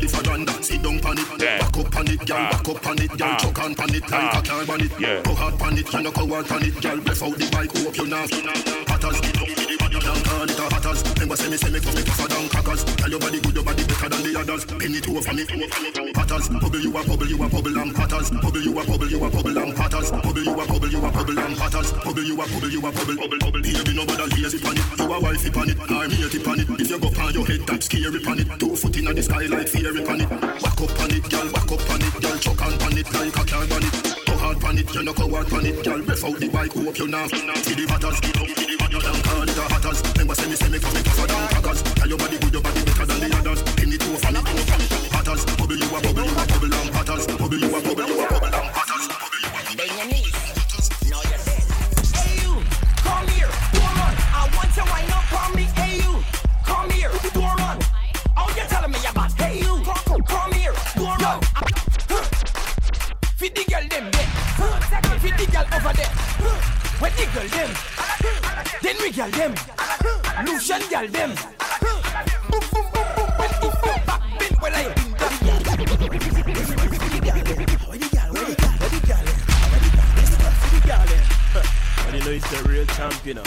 You a bill it out, bill it out. If a randa, sit down pan it. Yeah. Back up pan it, girl, Ah. back up pan it, girl. Ah. Chuck on pan it, like Ah. a car ban it. Yeah. Go hard pan it, you no coward pan it, girl. Bless out the bike, hope you not. Get up, get up, down, it a hatters. Remember, say me, say me, come me tougher than crackers. Tell your body good, your body better than the others. To a funny, to a hatters. Bubble you a bubble, you a bubble and patters. Bubble you a bubble, you a bubble and patters. Bubble you a bubble, you a bubble and patters. Bubble you a bubble, you a bubble, bubble, bubble. Baby, no bother lazy pan it. You a wifey pan it, I'm here to pan it. If you go pan your head, that's scary pan it. Two foot inna the sky like fairy pan it. Back up pan it, girl, back up pan it, girl. Chuck on pan it like a car ban it. Go hard pan it, you no coward pan it, girl. Ref out the bike, hope you not. See the up, see the batters, and call it hatters. Remember, say me, say me, come me tougher than crackers. Tell your body good, your body better than the others. To a funny, to a funny. Hatters, bubble you a bubble, you a. Bubble girl them, then we girl them. Lucian girl them. I you know it's the real champion.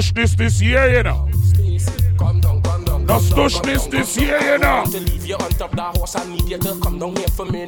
stushness this year, you know. Come down, come down, this year, you know. To leave you on top that horse, I need you to come down here for me.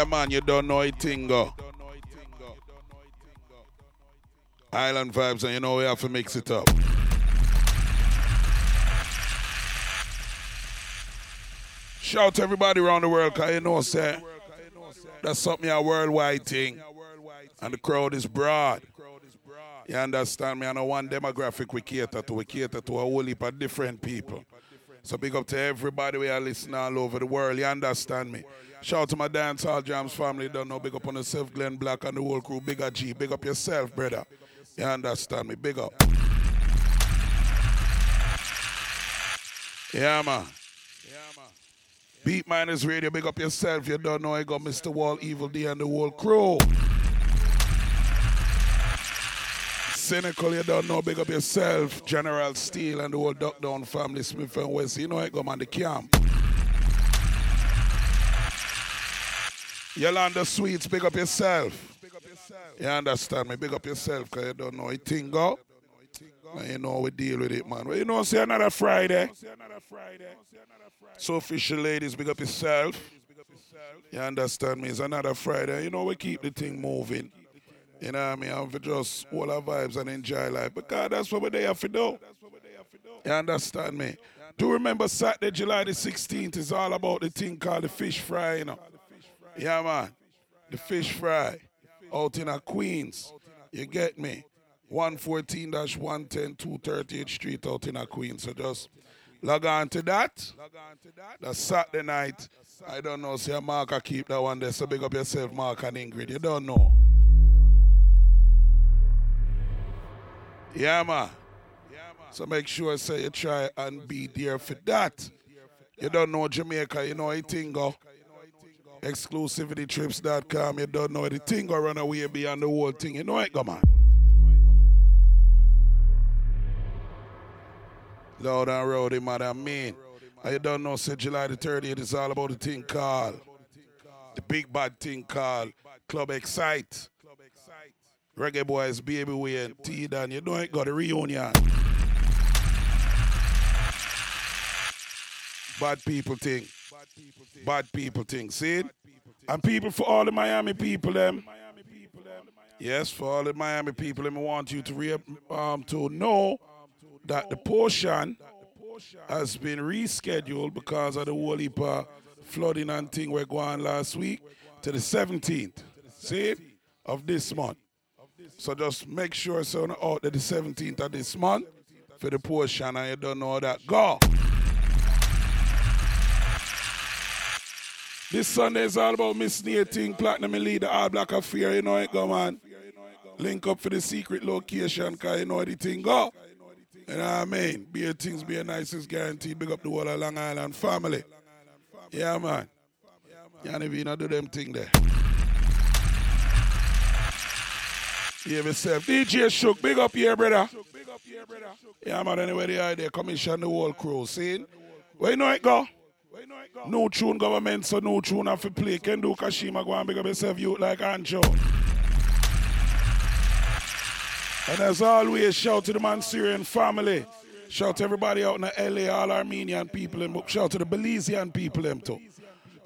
Yeah, man, you don't know it, Tingo. Island vibes, and you know we have to mix it up. Shout to everybody around the world, because you know, sir, that's something a worldwide thing. And the crowd is broad. You understand me? I know one demographic we cater to. We cater to a whole heap of different people. So big up to everybody we are listening all over the world. You understand me? Shout out to my dancehall jams family. Don't know. Big up on yourself, Glenn Black and the whole crew. Big up G. Big up yourself, brother. You understand me? Big up. Yeah, man. Beatminerz Radio, big up yourself. You don't know I got Mr. Walt, Evil Dee, and the whole crew. Cynical, you don't know, big up yourself. General Steel and the whole Duck Down family, Smif-N-Wessun. You know I got man the camp. Yolanda Sweets, big up yourself. You understand me? Big up yourself, because you don't know it thing go. And you know we deal with it, man. Well, you know, say another Friday. So official ladies, big up yourself. You understand me? It's another Friday. You know, we keep the thing moving. You know what I mean? And for just all our vibes and enjoy life. Because that's what we're there for do. You understand me? Do remember Saturday, July the 16th is all about the thing called the fish fry, you know. Yeah, man. The fish fry. Out in a Queens. You get me? 114 110 238th Street out in a Queens. So just log on to that. That's Saturday night. I don't know. See, Mark, I keep that one there. So big up yourself, Mark and Ingrid. You don't know. Yeah, man. So make sure say you try and be there for that. You don't know Jamaica, you know Itingo. Exclusivitytrips.com, you don't know the thing go run away beyond the whole thing. You know it, come on. Loud and rowdy, man, I mean. You don't know, say July the 30th is all about the thing called, the big bad thing called Club Excite. Reggae Boys, Baby Wayne, T Dan, you know it got a reunion. Bad people thing. Bad people thing. See it? And people for all the Miami people, them. Yes, for all the Miami people, them, I want you to re- um, to know that the portion has been rescheduled because of the whole heap of flooding and thing we're going last week to the 17th. See? Of this month. So just make sure it's on oh, out the 17th of this month for the portion and you don't know that. Go! This Sunday is all about Miss Nating, Platinum the All Black Affair, you know it go, man. Link up for the secret location, because you know the thing go. You know what I mean? Be a things, be a nice. nicest guaranteed. Big up the whole of Long Island family. Yeah, man. Yeah, if you not do them thing there. Yeah, myself. DJ Shook, big up here, brother. Yeah, man, anyway, the idea commission the whole crew. See? Where you know it go? No tune government, so no tune have to play. Can do Kashima go and big up yourself, you like Ancho. And as always, shout to the Mansourian family. Shout to everybody out in the LA, all Armenian people, and shout to the Belizean people, them too.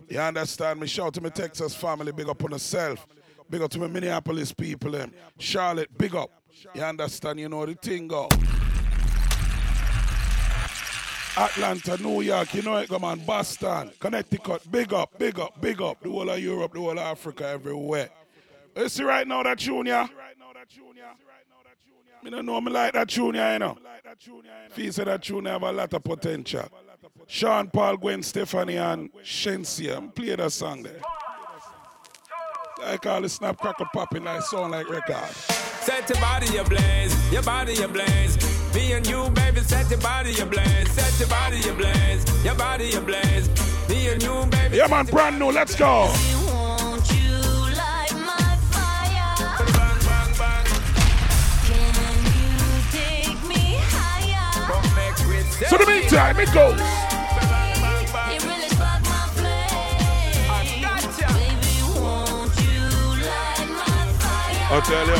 You understand me? Shout to my Texas family, big up on yourself. Big up to my Minneapolis people, them. Charlotte, big up. You understand? You know the thing go. Atlanta, New York, you know it, come on, Boston, Connecticut, big up, big up, big up. The whole of Europe, the whole of Africa, everywhere. You see right now that yeah? Me don't know me like that yeah, you know. Feel say that tune have a lot of potential. Sean Paul, Gwen Stefani, and Shenseea, um, play that song there. Like all the snap crackle popping like sound like record. Set your body ablaze, your body ablaze. Me and you, baby, set your body ablaze, set your body ablaze, your body ablaze. Me and you, baby. Yeah, man, brand new, let's go. So the meantime, it goes. I'll tell you.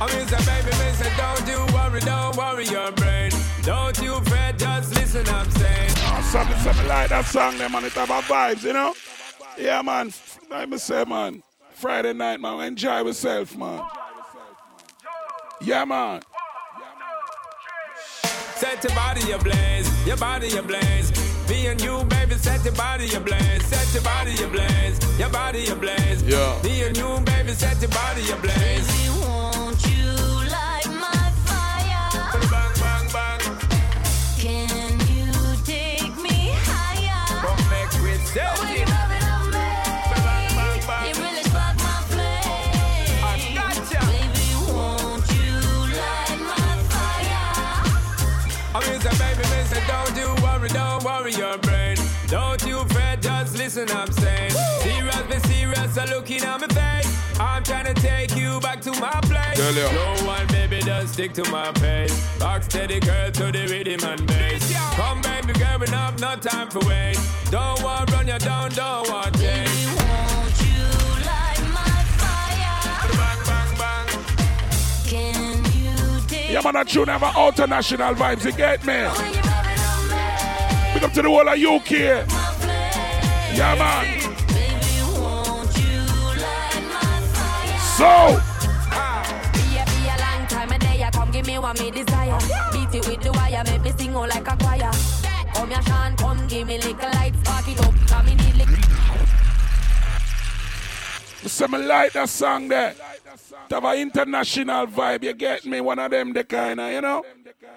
I mean, say, baby, me say, don't you worry, don't worry your brain. Don't you fret, just listen, I'm saying. Oh, something, something like that song, there, man. It have a vibes, you know? Yeah, man. Like me say, man. Friday night, man. Enjoy yourself, man. Yeah, man. Set your body ablaze, your body ablaze. Me and you, baby, set your body ablaze. Set your body ablaze. Your body ablaze. Yeah. Me and you, baby, set your body ablaze. Baby, won't you light my fire? Bang, bang, bang. Can you take me higher? Come back with selfie. Don't you fret, just listen, I'm saying. Serious, be serious, so looking at my face. I'm trying to take you back to my place. Tell ya. No one, baby, just stick to my pace. Rock steady, girl, to the rhythm and bass. Come, baby, girl, enough, no time for wait. Don't want run you down, don't want change. Yeah, man, that tune have an international vibes, you get me? Big up to the whole of UK. Yeah, man. So, me desire. Beat it with the wire, make me sing all like a choir. Come here, Sean, come give me little light, spark it up, come me lick. some like that song there. Have an international vibe, you get me? One of them, the kind of, you know?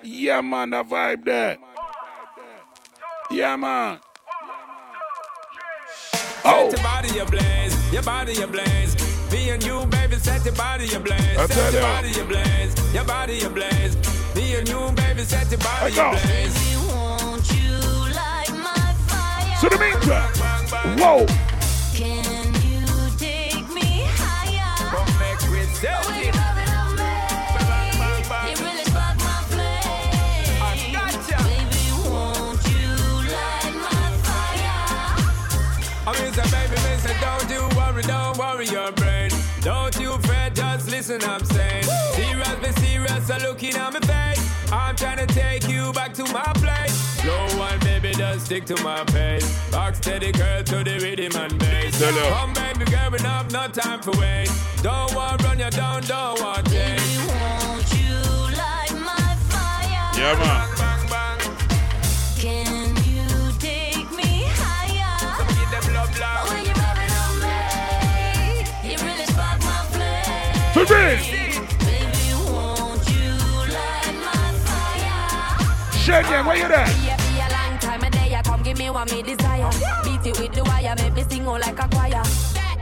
Yeah, man, the vibe there. Yeah, man. Oh. Set your body ablaze, your body ablaze. Me and you, baby, set your body ablaze. Set your body ablaze, your body ablaze. Me and you, baby, set your body I go. ablaze. So the meantime, whoa. Can you take me higher? Come make we worry, don't worry your brain. Don't you fret, just listen, I'm saying. Serious, be serious, so looking at my face. I'm trying to take you back to my place. No one, baby, just stick to my pace. Rock steady, girl, to the rhythm and bass. Tell. Come, baby, girl, enough, no time for wait. Don't want run you down, don't want change. Won't you light my fire? Yeah, man. For real. My? Shenyan, where you there? Be a, be a long time a day, come give me what me desire. Beat it with the wire, make me sing all like a choir.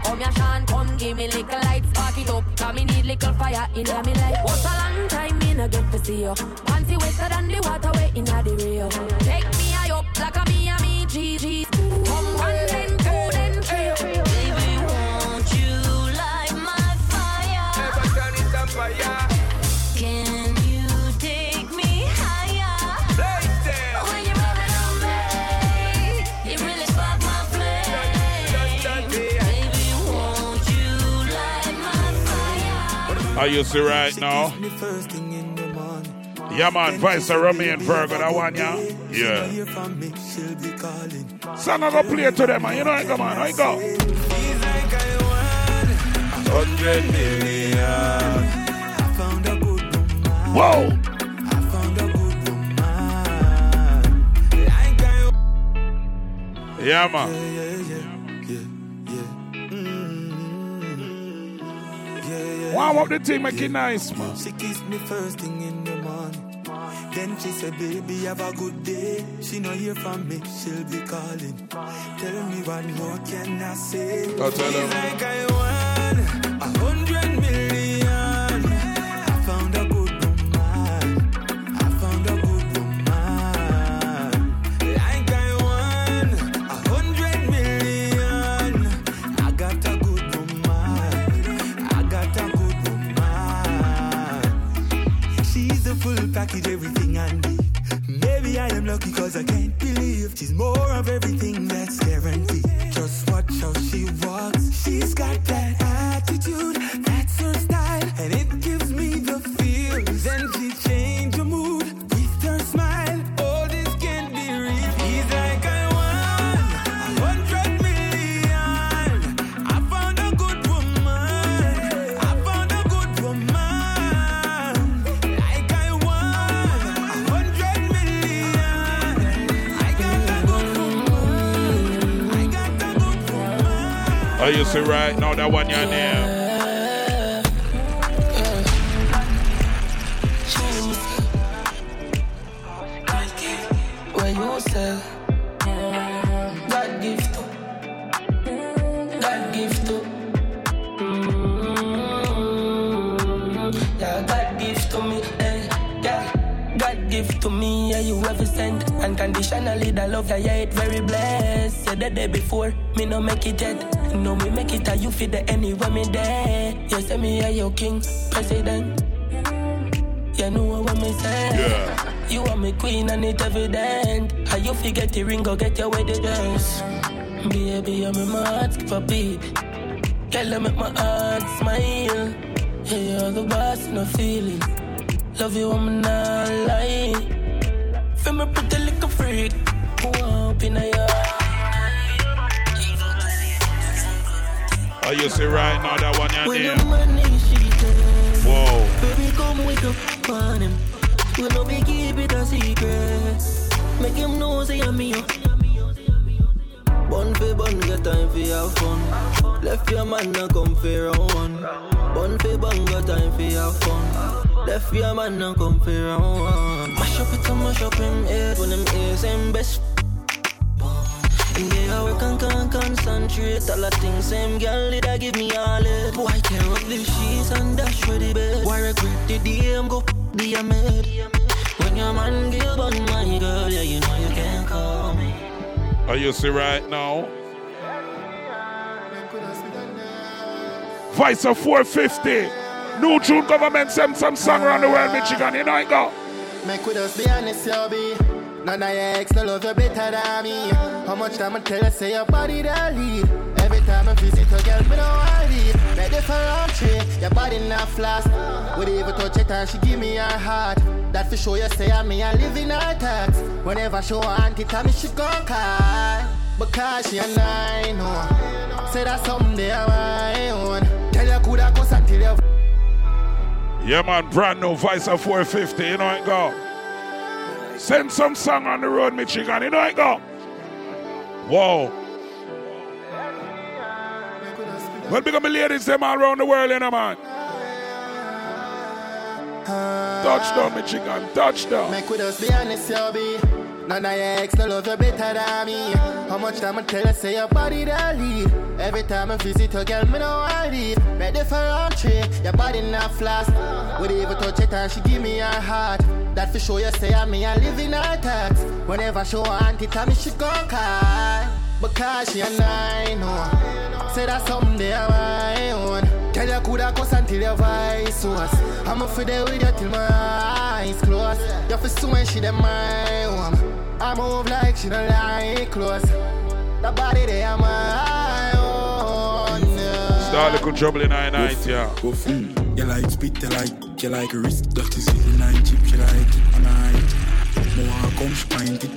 Come here, Sean, come give me little light, spark it up. Cause me need little fire in me life. What a long time me no get to see you. Panty wetter than the water way in the Rio. Take me high up like a me and me GG. I used to right now. Me first thing in the morning. Yeah, man, Vice Remy and Virgo, that one, yeah? Yeah. Hear from me, she'll be calling. Song I go play to them, man. You know. I go. Like I a hundred million. I found a good woman. Whoa. I found a good woman. Like I Yeah, man. Yeah, yeah. Warm the team, make it nice, man. She kissed me first thing in the morning. Then she said, baby, have a good day. She no hear from me, she'll be calling. Tell me what more can I say? I'll tell her. Like I won a hundred everything I need. Maybe I am lucky cause I can't believe she's more of everything that's guaranteed. Just watch how she walks. She's got that used to right now, that one, your name. You sell God gift God gift mm Yeah, God gift to me eh. Yeah, God gift to me, yeah, you ever sent. Unconditionally, the love that yeah, it very blessed. Yeah, the day before, me no make it yet. No, me make it, and you feel the anywhere me there. You say me, yeah, your king, president. You know what me say? Yeah. You are my queen and it evident. How you forget the ring, or get your wedding dress. Baby, I'm in my heart skip a beat. Girl, I make my heart smile. Yeah, you're the boss, no feeling. Love you, I'm not lying. Feel me pretty little freak. Who up in a yard? Oh, you see right now that one When your the name. money she takes. Whoa. Baby, come wake up on him. We know me keep it a secret. Make him know say I'm me. Bun for bun, get time for your fun. Left your man now come for round one. Bun for bun, got time for your fun. Left your man now come for round one. Mash up it and mash up him head when him ears him best. And yeah, I work and can't concentrate. All the things same girl did I give me all it. Boy, tear up the sheets and dash for the bed. Why regret the DM go be a maid? When your man give on my girl, yeah, you know you can't call me. Oh, you see right now. Vice of 450. New June government send some song around the world, Michigan. You know it go. Make with us be honest, you be. None of your ex no love you better than me. How much time I tell you say your body that lead. Every time I visit a girl, me don't leave. Ready for round three, your body not flash. Would even touch it and she give me her heart. That for sure you say I me I live in her thoughts. Whenever she want it, tell me she gon' cry. Because she a nine, no. Say that someday I own. Tell you coulda cuss until you Yeah, man, brand new Vice of 450. You know it go. Send some song on the road, Michigan. You know it go. Whoa. Well, big up my ladies, them all around the world, you know, man. Touchdown, Michigan. Touchdown. Make with us be honest, you. None of your ex no love you better than me. How much time I tell you say your body that lead. Every time I visit a girl, me no want leave. For round three, your body not flash. Would even touch it and she give me her heart. That for sure you say I me I live in her thoughts. Whenever she want it, tell me she gon' cry. Because she a nine, no. Say that someday I my own. Tell you coulda cuss until your voice was. I'ma for there with you till my eyes close. You for when she them my own. I move like she don't like close. The body they are my own. Start little trouble in our night, yeah. Go feel. You like spit, you like, you like a wrist. That is it, nine chip, she like it, and I More come, she find it.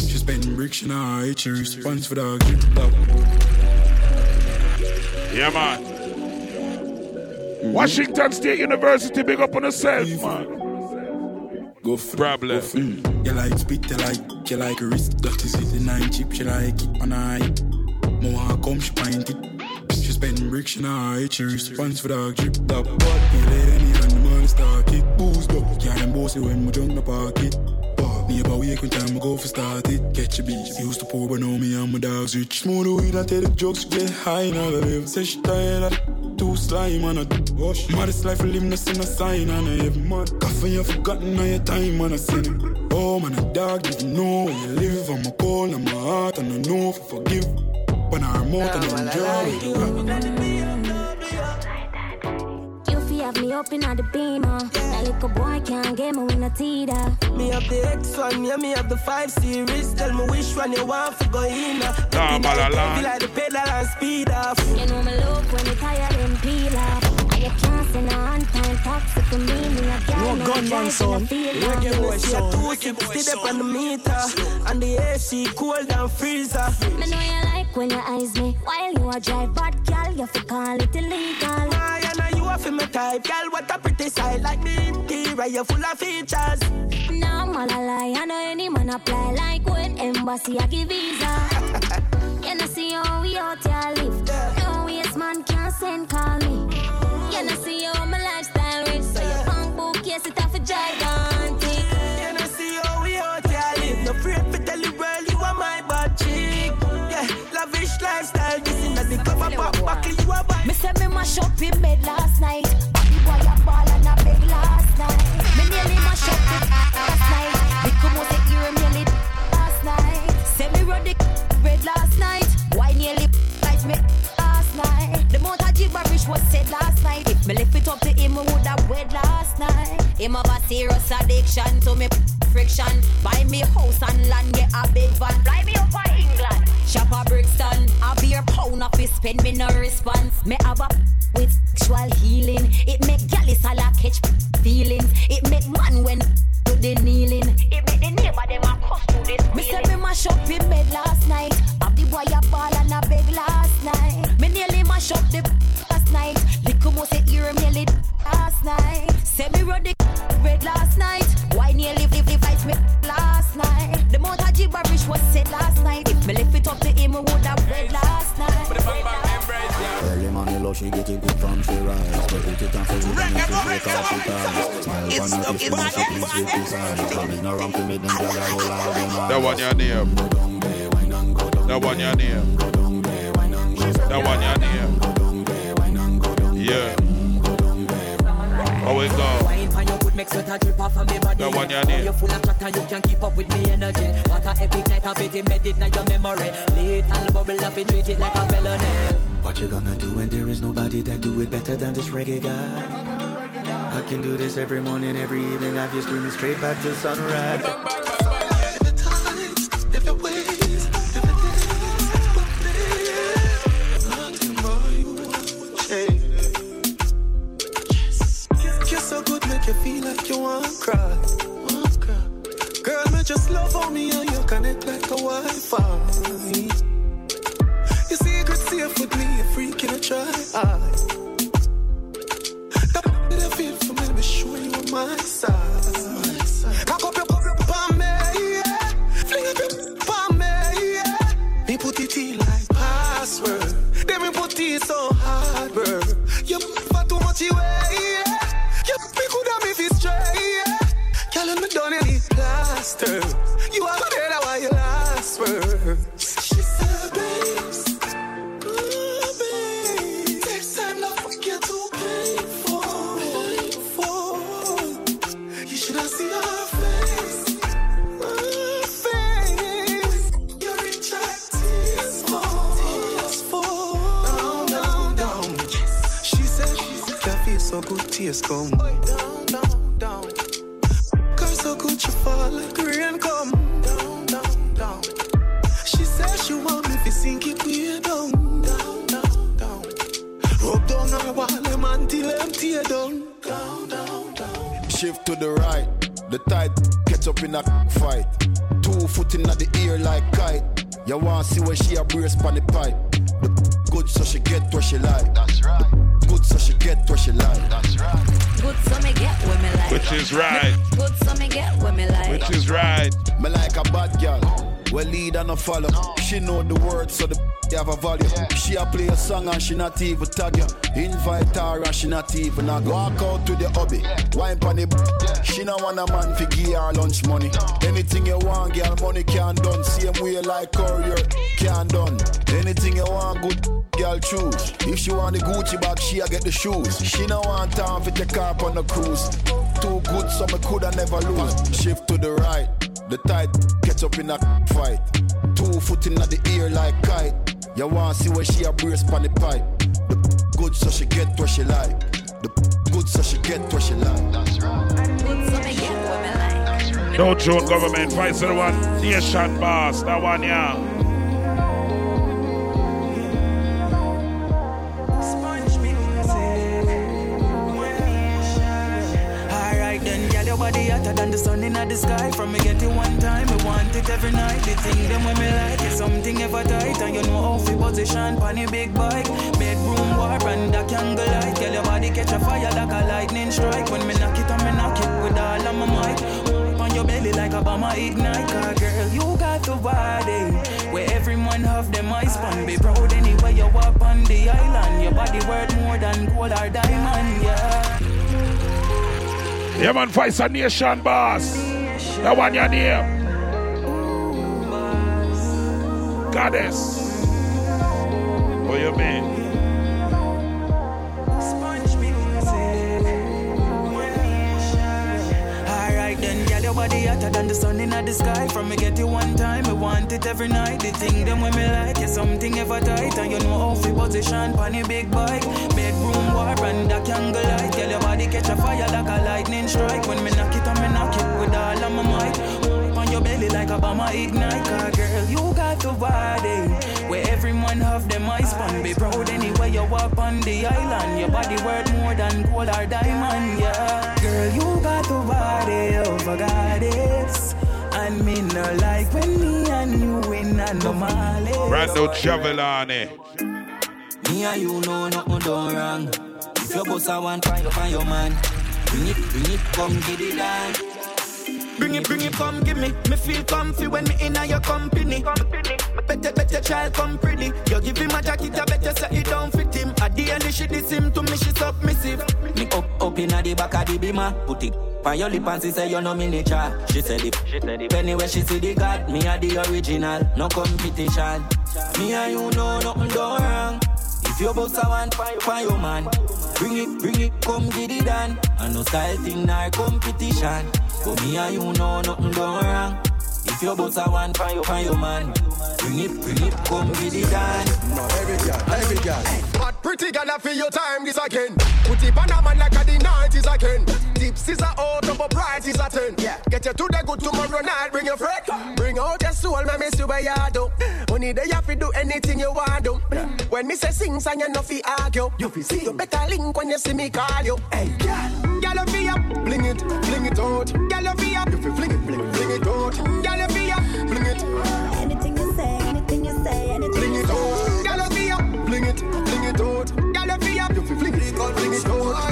She spend bricks, she not hate, she responds for the grip up. Yeah, man. Washington State University, big up on yourself, man. Go for Problem. Go feel. Mm. You like spit, you like, you like a wrist. That is it, the nine chip, she like it, and I More come, she find it. She spend bricks, she not hate, she responds for the grip up. You let any man start it. Booze up, yeah, them bossy when we jump the pocket. Neighbor wake when time I go for start it. Catch a beat. Used to pour, but now me and my dogs rich. Smooth the weed and tell the jokes get high now. I live. Say she tired of. Too slime and a wash. Maddest life live, no see no sign and I every month. Coffee you forgotten all your time and I seen it. Oh man, a dog didn't know where you live. I'm a call and my heart and I know if I forgive. But our mouth and I enjoy. You fi have me up in the beamer. That little boy can't get me with no teeter. Me have the X1, yeah, me have the 5 series. Tell me which one you want for go in. Nah, Feel Malalan. like the pedal and speed off. You know me love when you tired and peel off. And you can't say no on time toxic for me. Me a girl, No me gunman drive son. and I feel Reggae love. boy son. Two sixty up on the meter. And the AC cold and freezer. Me know you like when you eyes me while you a drive, but girl, you fi call it illegal. Why and now you are for my type, girl. What a pretty side like me interior, you full of features. No, I'm all a lie. I know any man apply like when embassy I give visa. you know see how we out here mash up in bed last night. Body boy a ball and a beg last night. Me nearly mash up in last night. We Little music ear me nearly last night. Say me run the red last night. Why nearly like me last night? The motor of gibberish was said last night. If me lift it up to him, I would have wed last night. Him have a serious addiction to me friction. Buy me house and land, get a big van. Fly me spend me no response. Me have a with sexual healing. You, then she break out she ties Smile face, when please with this eyes Coming around to me, then girl, I roll out them eyes That one your name. That one your name. That one your name. Yeah. How we go? Wine for your good make sweat a drip off of me body. That one your name. You're full of chatter, you can keep up with me energy. What a epic night of it embedded in your memory. Little bubble up, it treat it like a felony. What you gonna do when there is nobody that do it better than this reggae guy? Can do this every morning, every evening. I've you screaming straight back to sunrise. Play a song and she not even tag you. Invite her and she not even a go. Walk out to the hobby. Wine pon the b- She no want a man fi give her lunch money. Anything you want, girl, money can done. Same way like courier can done. Anything you want, good girl choose. If she want the Gucci bag, she a get the shoes. She no want time fi take her on the cruise. Too good, so me coulda never lose. Shift to the right. The tight catch up in a fight. Two foot in the ear like kite. You want see where she a brace on the pipe. The good so she get what she like. The good so she get what she like. That's right. Good so me get what me like. No joke, government. Fight the one. Nation boss. That one, yeah. Hotter than the sun in the sky. From me get it one time, me want it every night. The thing them when me like is something ever tight, and you know how fi position pon the big bike. Bedroom war and the candle light. Girl, your body catch a fire like a lightning strike. When me knock it, and me knock it with all of my might. On your belly like a bomb ignite, car girl, you got the body where everyone have them eyes on. Be proud anywhere you walk on the island. Your body worth more than gold or diamond, yeah. Yeah, man, fight a nation boss. That one, your name. Goddess. What you mean? your body hotter than the sun in the sky. From me get you one time, me want it every night. The thing them when me like, yeah, something ever tight. And you know how fi position, pony, big bike. Bedroom war and the candle light. Girl, your body catch a fire like a lightning strike. When me knock it, on me knock it with all of my might. I'ma ignite car girl. You got the body where every man have them eyes on. Be proud anywhere you walk on the island. Your body worth more than gold or diamond, yeah. Girl, you got the body of a goddess. And me no like when me and you in anomaly. Brand new Jahvillani. Me and you know nothing done wrong. If your boss a one find you find your man. Bring it, bring it, come get it down. Bring it, bring it, come give me. Me feel comfy when me in your company. company. Better, better child come pretty. You give him a jacket, I better say it don't fit him. At the end, she diss him to me, she submissive. Me up, up inna the back of the beamer. Put it on your lip and she say you know miniature. She said it, she said it. Anyway, she see the God, me a the original, no competition. Me and you know nothing done wrong. Your boss one find find your man, bring it, bring it, come get it done. And no style thing nor competition. But me and you know nothing done wrong. If your boss a one find your find your man, bring it, bring it, come get it done. No, every girl, every girl. But pretty girl, I feel your time this again. Put it on a man like a the 90s again. Tips is a out, double bright is a 10. Yeah. Get you to the good tomorrow night, bring your friend. Bring out your soul, my miss you where you. Only you have to do anything you want do. When me say sing, song, you know fi argue. You fi sing. You better link when you see me call you. Hey, girl. Girl, you fi up, bling it, bling it out. You fi up, you fi fling it, fling it, fling it out. Girl, you fi up, bling it. Anything you say, anything you say, anything Fling it out. Girl, you fi up, fling it, fling it out. Girl, you fi up, you fi fling it, fling it out.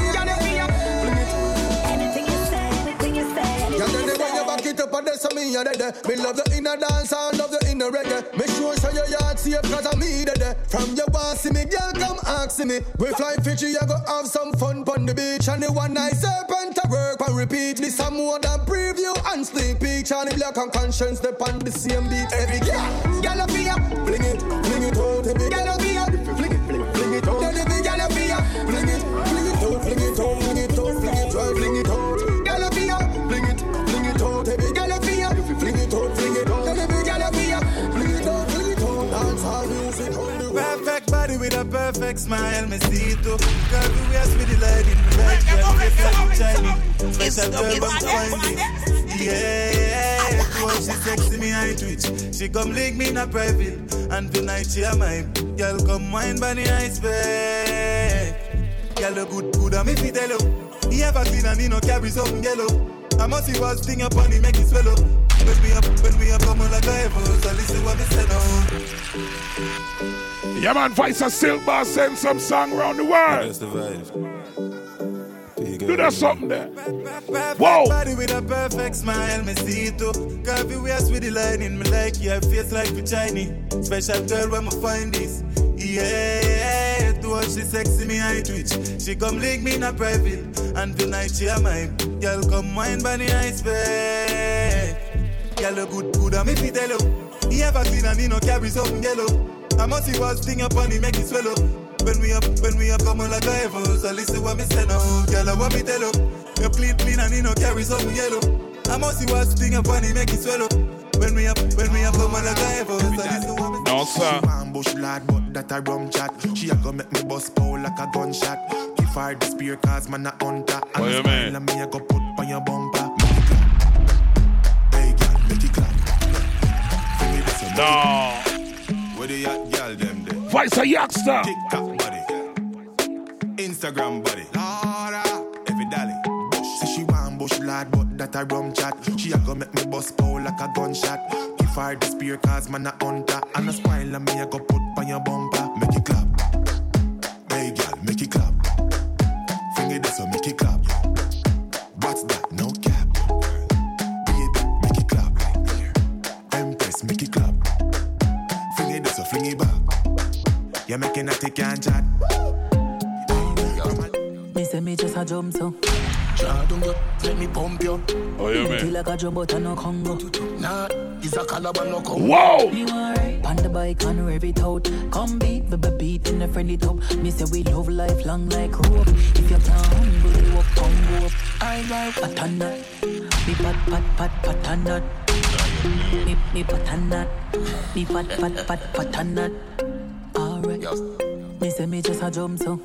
Up and there's me and there. Me love the inner dance and love the inner reggae. Me sure so your yard safe cause I'm me there. From your boss see me, girl come ask me. We fly Fiji, you go have some fun on the beach. And the one night serpent to work and repeat. This some more than preview and sneak peek. Charly Black and Konshens step on the same beat. Every girl, girl up here, fling it, fling it out. Every girl perfect smile, me see it too. Girl, the waist with the light in the light, yeah, get like shiny. Special girl, I'm finding. Yeah, yeah, oh, she sexy, me I twitch. She come link me in a private, and tonight she a mine. Girl, come wine by the ice bag. Girl, the good, good, and me fit tell you. He ever clean and he no carry something yellow. Oh. I must see what's thing upon him, make it swallow. When me up, when me up, on like a ever. So listen what me say now. Yeah, man, Vice a Silver send some song around the world. That's the vibe. Do that something there. Perfect Whoa. body with a perfect smile, me see it too. Curvy waist with the line in me like yeah, face like me shiny. Special girl when me find this. Yeah, to watch she sexy me I twitch. She come link me in a private, and tonight she a mine. Girl come wine by the ice bag. Girl look good, good and me fit tell you. He ever clean and he no carry something yellow. I must see what's thing upon him, make it swallow. When we up, when we up, come on like a ever. So listen what me say now, girl. I want me tell you. You clean, clean, and you know carry something yellow. I must see what's thing upon him, make it swallow. When we up, when we up, come on like a ever. So listen what me No, sir. Ambush lad, but that a rum chat. She a go make me bust pow like a gunshot. Give her the spear cause man a hunter. And What you mean? and me a go put on your bumper. Make it clap. Hey girl, make it clap. Bring it this No. Where the hot girl them there? Vice a Youngster. TikTok body. Instagram body. Laura. Every dolly. Bush. Say she want bush lad, but that a rum chat. She a go make me bust pow like a gunshot. Give her the spear cause man a hunter. And a smile and me a go put on your bumper. Make it clap. Hey girl, make it clap. Finger this so make it fling it back. You're making a tick and chat. Me say me just a jump so. Try let me pump you. Oh, you Feel mean? like a job but I no Congo. Nah, it's a caliber no come. Whoa! You alright? On the bike and rev it out. Come beat, baby beat in the friendly top. Me say we love life long like rope. If you can't humble you up, come go up. I like pat on that. Me pat pat pat pat on that. Me me pat on that. Me pat pat pat pat on that. Alright. Me say me just a jump so.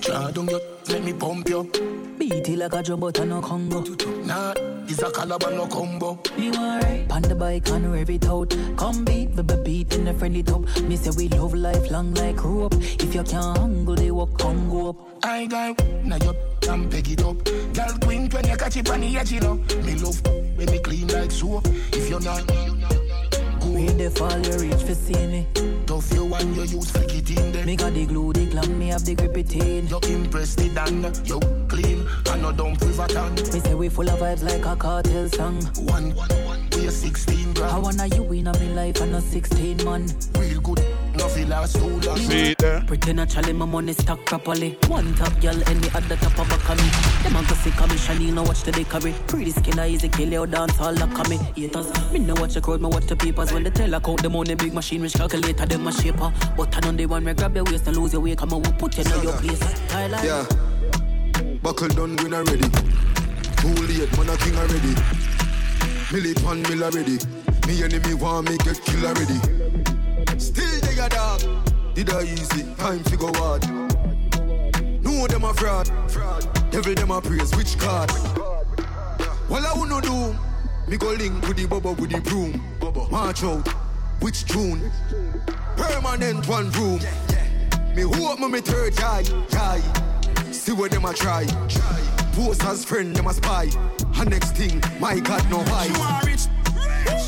Try don't go, let me pump you. Beat it like a drum, but I no Congo. Nah, it's a caliber no combo. You alright? Pan the bike and rev it out. Come beat, baby beat in a friendly top. Me say we love life long like rope. If you can't handle the work, come go up. I got now you can pick it up. Girl queen when you catch it on the edge, you know. Me love when me clean like soap. If you're not, We the fall, you reach for see me. Tough you and you use flick it in there. Me got the glue, the glam, me have the grip it in. You impress the dan, you clean and no dump pivot on. Me say we full of vibes like a cartel song. One, one, one, we a 16 gram. I wanna you in a me life and a 16 man. Real good, no feel last too long. See it there? Eh? Pretend actually my money stack properly. One top girl and the other top of a of me. Them a go see commission, you know watch the decorate. Pretty skin I easy kill you dance all like me. Haters, me no watch the crowd, me watch the papers. When they tell I count the money, big machine which calculator them a shaper. But I know they want me grab your waist and lose your way. Come on, we put you in your place. I like Yeah. Buckle done win already. Too late, man a king already. Millie pan mill already. Me enemy want me get kill already. Still they dog. Did I easy? Time to go hard. No them a fraud. fraud. Devil them a praise which card. Well I wanna do. Me go link with the bubble with the broom. March out. Which tune? Permanent one room. Me hope me me third eye. See what them a try. try. Pose as friend, them a spy. And next thing, my God, no why. You are rich,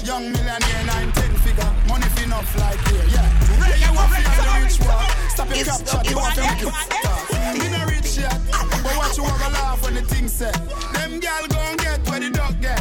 young millionaire, nine ten figure, money fi enough like here, yeah. You want rich walk. Stop you want to make it. Me rich yet, but watch you wanna laugh when the thing set. Them gal gon' get where the dog get.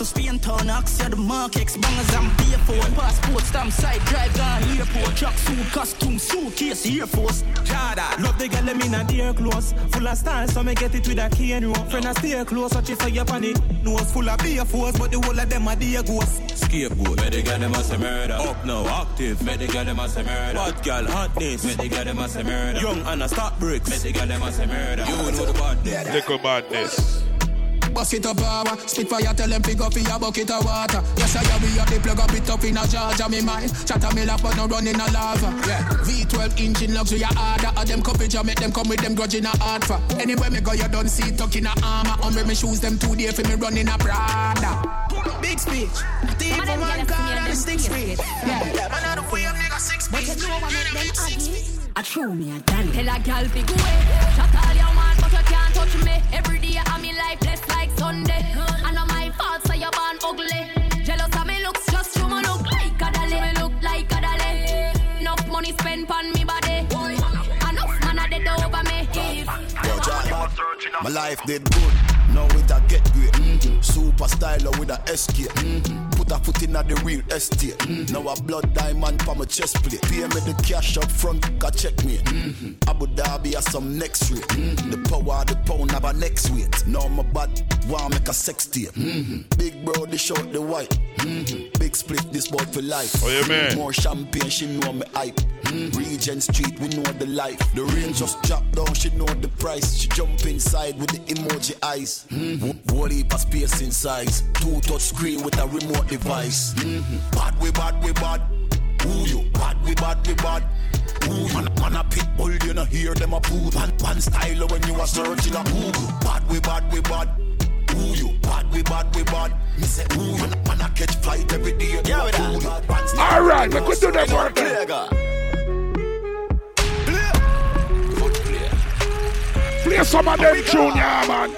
To Spain town, ask you the markets, bangers and beer phone, passport, stamp side, drive down airport, truck suit, costume, suitcase, Air Force. Jada, love the girl them in a dear clothes Full of style, so me get it with a key and rope Friend a stay close, watch it for your panic Nose full of beer force, but the whole of them a dear ghost Scapegoat, where they got them as a murder. Up now, active, where they got them as a murder. Bad girl, hotness Where they got them as a murder. Young and a stop bricks Where they got them as a murder. You know the badness Little badness. Bust it up power, spit fire, tell them pick up for your bucket of water. Yes, I am, we have the plug up it up in a Georgia, me mind. Chatter me laugh, but no running a lava. Yeah. V12 engine luxury harder. Of them coverage, I make them come with them grudge in a hard for. Anywhere me go, you don't see tuck in a armor. On me shoes them two day for me running a Prada. Big speech. Thief for one card and stick speech. Yeah, yeah, man, I don't way up nigga six But you know what make them ugly? I throw me a gal. Tell a gal fi go away. Shut all your man, but you can't touch me. Every day I'm in life blessed like Sunday. I know my fault, so you're born ugly. Jealous of me looks, just you look like a dolly. Me look like a dolly. Enough money spent on me body. Enough man a dead over me. Yo, Jack, my life did good. Now it a get great. Mm-hmm. Super styler with a SK. Mm-hmm. Put a foot in at the real estate. Mm-hmm. Now a blood diamond for my chest plate. Pay me the cash up front, got check me. Mm-hmm. Abu Dhabi has some next rate. Mm-hmm. The power the pound have a next weight. Now my bad want make a sex tape. Mm-hmm. Big bro, the short the white. Mm-hmm. Big split, this boy for life. Oh, yeah, man. More champagne, she know me hype. Mm. Regent Street, we know the life. The rain just drop down, she know the price. She jump inside with the emoji eyes. Mm-hmm. Heap of space inside. Two touch screen with a remote device. Mm-hmm. Bad we bad we bad. Who you? Bad we bad we bad. Ooh, man, man a pit bull, you know hear them a poo. Man, man style when you are searching a Google. Bad we bad we bad. Who you? Bad we bad we bad. Me say ooh, man, man a catch flight every day. Yeah, we that. All right, when we you could do that are for a searching Play some of them tune, yeah, man.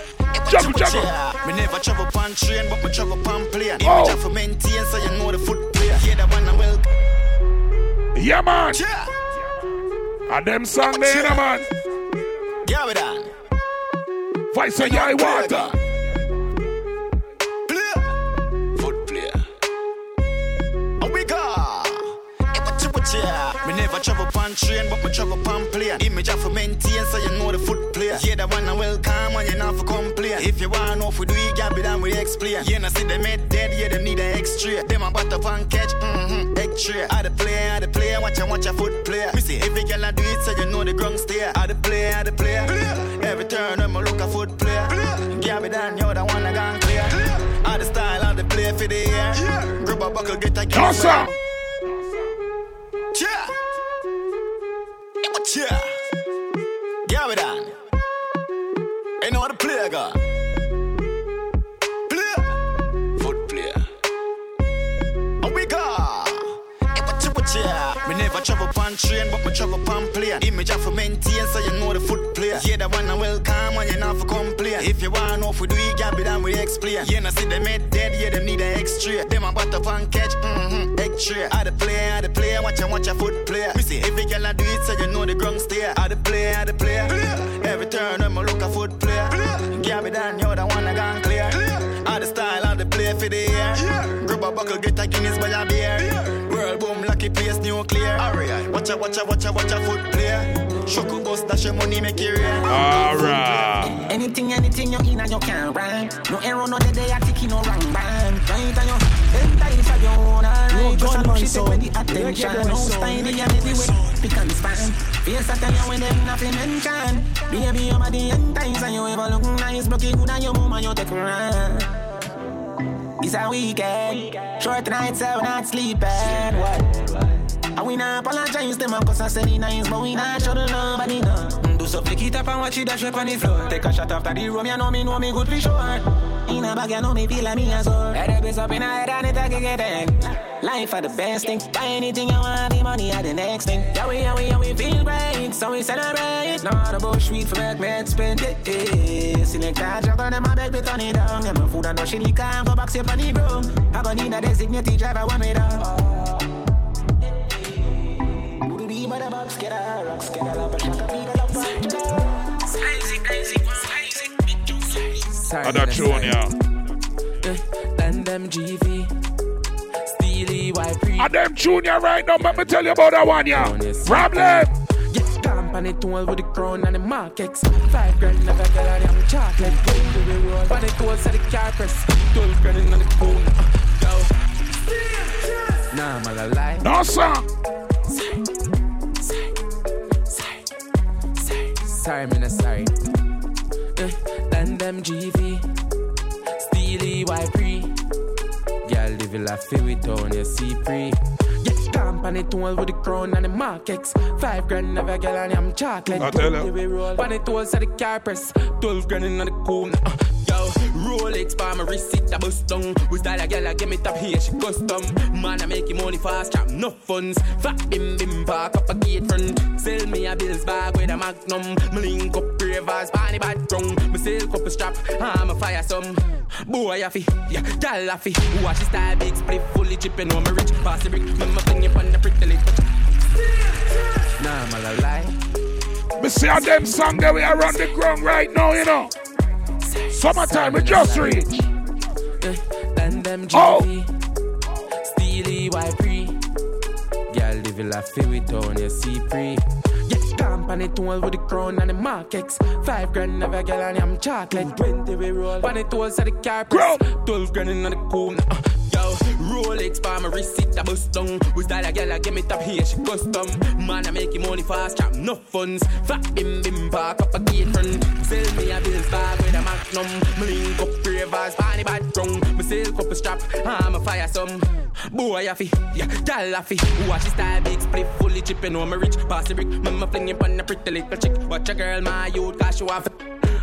Juggle, juggle. Me never travel pan train, but me travel pan plane. Oh. Image of maintain, so you know the foot player. Yeah, that one I will. Yeah, man. And them song there, know, man. Yeah, we done. Vice of Yai Water. Player. Foot player. Oh, we go. Yeah. Me never travel pan train, but me travel pan plane. Image of maintain, so you know the foot player. Yeah, that one I welcome and you not for complain. If you want to know if we do it, done with explain. Yeah, I see them head dead, yeah, them need an extra. Them a butter pan catch, mm-hmm, egg tray. I the player, I the player, watch and watch a foot player. We see every girl I do it, so you know the ground stare. I the player, I the player. Every turn, I'm a look a foot player. Give me down, you're the one I gone clear. I the style, I the play for the year. Grab a buckle, get a Yeah. Gavidan. Ain't no other player, got. Pan train, but me travel pan plane. Image have to maintain, so you know the foot player. Yeah, the one I welcome when you not for complain. If you want know if we do it, gab it and we explain. Yeah, now see them head dead, yeah, them need an extra. Them a butter pan catch, mm-hmm, egg tray. I the player, I the player, watch and watch a foot player. We see every girl I do it, so you know the ground stare. I the player, I the player. Every turn, I'm a look a foot player. Gab it and you're the one I gone clear. clear. I the style, I the play for the year. Grab a buckle, get a Guinness by a beer. World boom, lucky place, nuclear. Alright, watch a, watch a, watch a, watch a foot player. Shuckle go stash your money, make it rain. Alright. Anything, anything you in and you can't run. No error, no dead, they are ticking no wrong bang. Right on your head, time for your own alright. Just a look, she take away the attention. No style, they are anyway. Pick on the span. Face a tell you when them nothing mention. Baby, you're the end times and you ever look nice. But you good and your mama, you take a run. It's a weekend. Short nights, so we're not sleeping. What? And we not apologize them cause I said it nice, but we not show the nobody no. Do so flick it up and watch it dash up on the floor. Take a shot after the room, you know me, know me good for sure. In a bag, you know me feel like me as well. Head up is up in a head and it I can get it. Life are the best thing. Buy anything you want, the money are the next thing. Yeah, we, yeah, we, yeah, we feel great, so we celebrate. Now the bush sweet for make me spend it. Select a on them, I beg me turn it down. Get my food and no shit, can go back, safe on the room. I gonna need a designated driver, one way down. Other tune, yeah. And them GV. Steely white pre. And them junior right now, let me tell you about that one, yeah. Problem. Get damp on it all with the crown and the markets. Five grand never get out of chocolate. Going to the road, but it goes to the car press. Twelve grand in the cool. Go. Nah, I'm a lie. No, sir. Sorry, man, sorry. Uh, and them GV. Steely white pre. Girl, live your life with on your C pre. Get damp on it all with the crown and the markets. Five grand never get on I'm chocolate. I tell her. We roll. On it all to the car press. Twelve grand in the cool. Uh, yo, Rolex for my receipt, I bust down. We style a girl, I give me top here, she custom. Man, I make him money fast, trap no funds. Fat bim bim, park up a gate front. Sell me a bills bag with a magnum. Me link up ravers, panny bad drunk. Me sell couple strap, I'm a fire some. Boy, I fi, yeah, gal I fi. Watch his style, big split, fully chipping on my rich. Pass the brick, me my finger on the prick, the lip. Nah, I'm a lie. Me see how them song that we are on the ground right now, you know. Summertime, we just reach. Eh, and them Oh. GV. Steely white pre. Girl, live your life with on your C pre. Get damp on it all with the crown and the markets. Five grand never get on I'm chocolate. Twenty we roll. On it all to the car press. Twelve grand in the cool. Rolex for my receipt, I bust down. We style a girl, I give me top here, she custom. Man, I make him money fast, trap no funds. Fat bim bim, park up a gate front. Sell me a bills bag with a magnum. Me link up ravers, panny bad drunk. Me sell couple strap, I'm a fire some. Boy, I fi, yeah, gal I fi. Watch his style, big split, fully chipping on my rich. Pass the brick, mama flinging pon the pretty little chick. Watch a girl, my youth, cause she want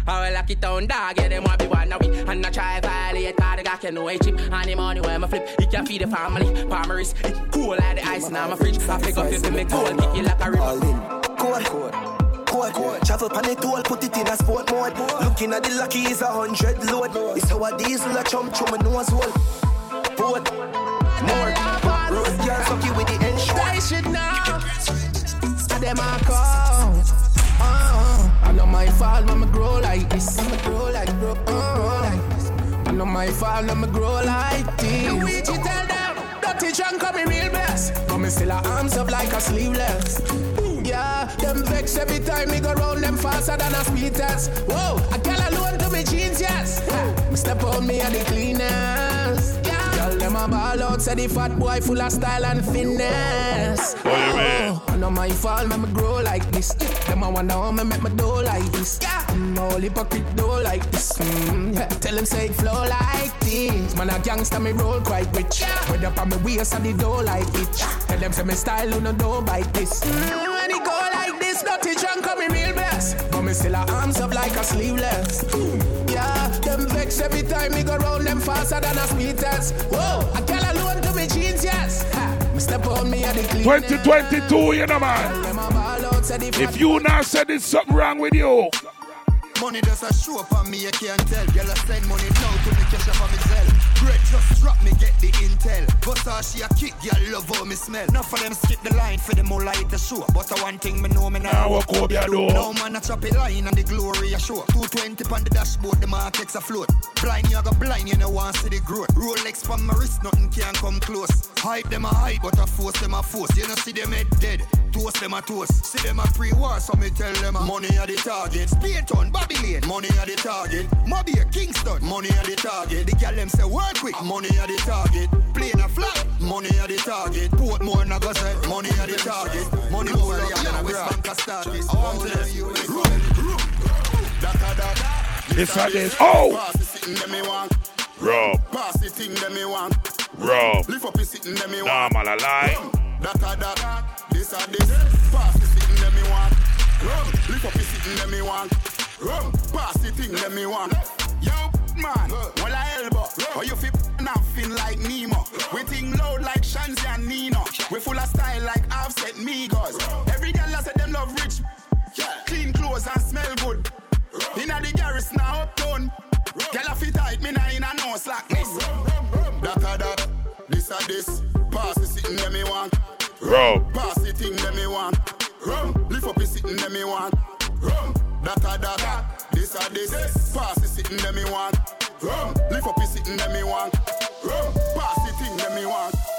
I will lock it down, dog, yeah, them want be one of we And I try violate, cause the guy can know a chip And the money when I flip, he can feed the family Palmeris, it cool like the ice in my fridge I pick up if you make cold, kick you like a river Code, code, code. Travel pan it all, put it in a sport mode. Looking at the lucky is a hundred load. It's how a diesel a chump through my nose hole. Port, more. Road girl fuck you with the. I should know So them a call I know my fault when I grow like this. I'ma grow like grow, like this. I know my fault when I grow like this. The way you tell them. Dirty drunk on me real best But me still a arms up like a sleeveless. Yeah, them vex every time me go round them faster than a speed test. Whoa, I can't alone to me jeans, yes. Me step on me and the cleanest. Yeah, Girl, them a ball out, say the fat boy full of style and finesse. What you mean? I know my fault, make me grow like this. Them a wonder how me make me do like this. Mm, all hypocrite do like this. Mm, yeah. Tell them say it flow like this. Man a gangster, me roll quite rich. Whether up on me waist and the door like it. Tell them say me style, you know, do like this. Mm, when it go like this, dirty drunk on me real best. But me still a arms up like a sleeveless. Yeah. time me go round them faster than a speed test. Whoa, I girl alone to me jeans, yes. Ha, me step on me at the clean. 2022, you know, man. If you not said there's something wrong with you. Money does a show up on me, you can't tell. Girl, I send money now to me cash up on me sell. Great, just drop me, get the intel. Versace a kick, girl, love how me smell. Not for them skip the line, for them all like the show. But I one thing me know me now. Now what Kobe a do? No man a chop it line and the glory a show. 220 on the dashboard, the markets afloat. Blind, you go blind, you know want see the growth. Rolex on my wrist, nothing can come close. Hype them a hype, but I force them a force. You know see them head dead, toast them a toast. See them a pre-war, so me tell them a money are the target. Spear on Babylon, money are the target. Mobay a Kingston, money are the target. The gal them say work quick, money are the target. Playing a flag, money are the target. Portmore Nago say, money are the target. Money more than a West Bank a start. I want to It's like this. Oh! Pass the sitting them me want. Rob. Pass the thing them me want. Rob. Lift up the sitting them me Nah, want. man, I lie. That a that, this a this. Pass the sitting them me want. Rum, lift up the sitting them me want. Rum, pass the thing them me want. Yo, man, well I elbow. Or you fit nothing like Nemo. We think loud like Shanzi and Nino. We full of style like Offset Migos. Every girl I say them love rich. Clean clothes and smell good. Inna the garrison now uptown. Girl a fit tight, me nah in a no slackness. That a that, this a this. Pass the sitting them me want. Rob. Pass the thing them me want. Rum, lift up the sitting them me want. Rum, that a that, this a this. Pass the sitting them me want. Rum, lift up the sitting them me want. Rum, pass the thing them me want.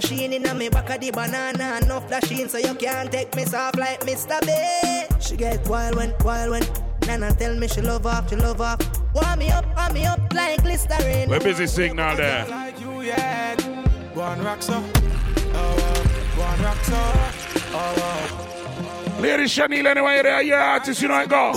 Machine. In a me back of the banana, no flashing, so you can't take me soft like Mr. B. She get wild when, wild when. and I tell me she love off, she love off. Warm me up, warm me up like glycerin. We're busy signal there. Like you, yeah. One rocks up. Oh, oh, one rocks up. Oh, oh. Lady Chanel, anyway, you're there, yeah, artist, you know it go.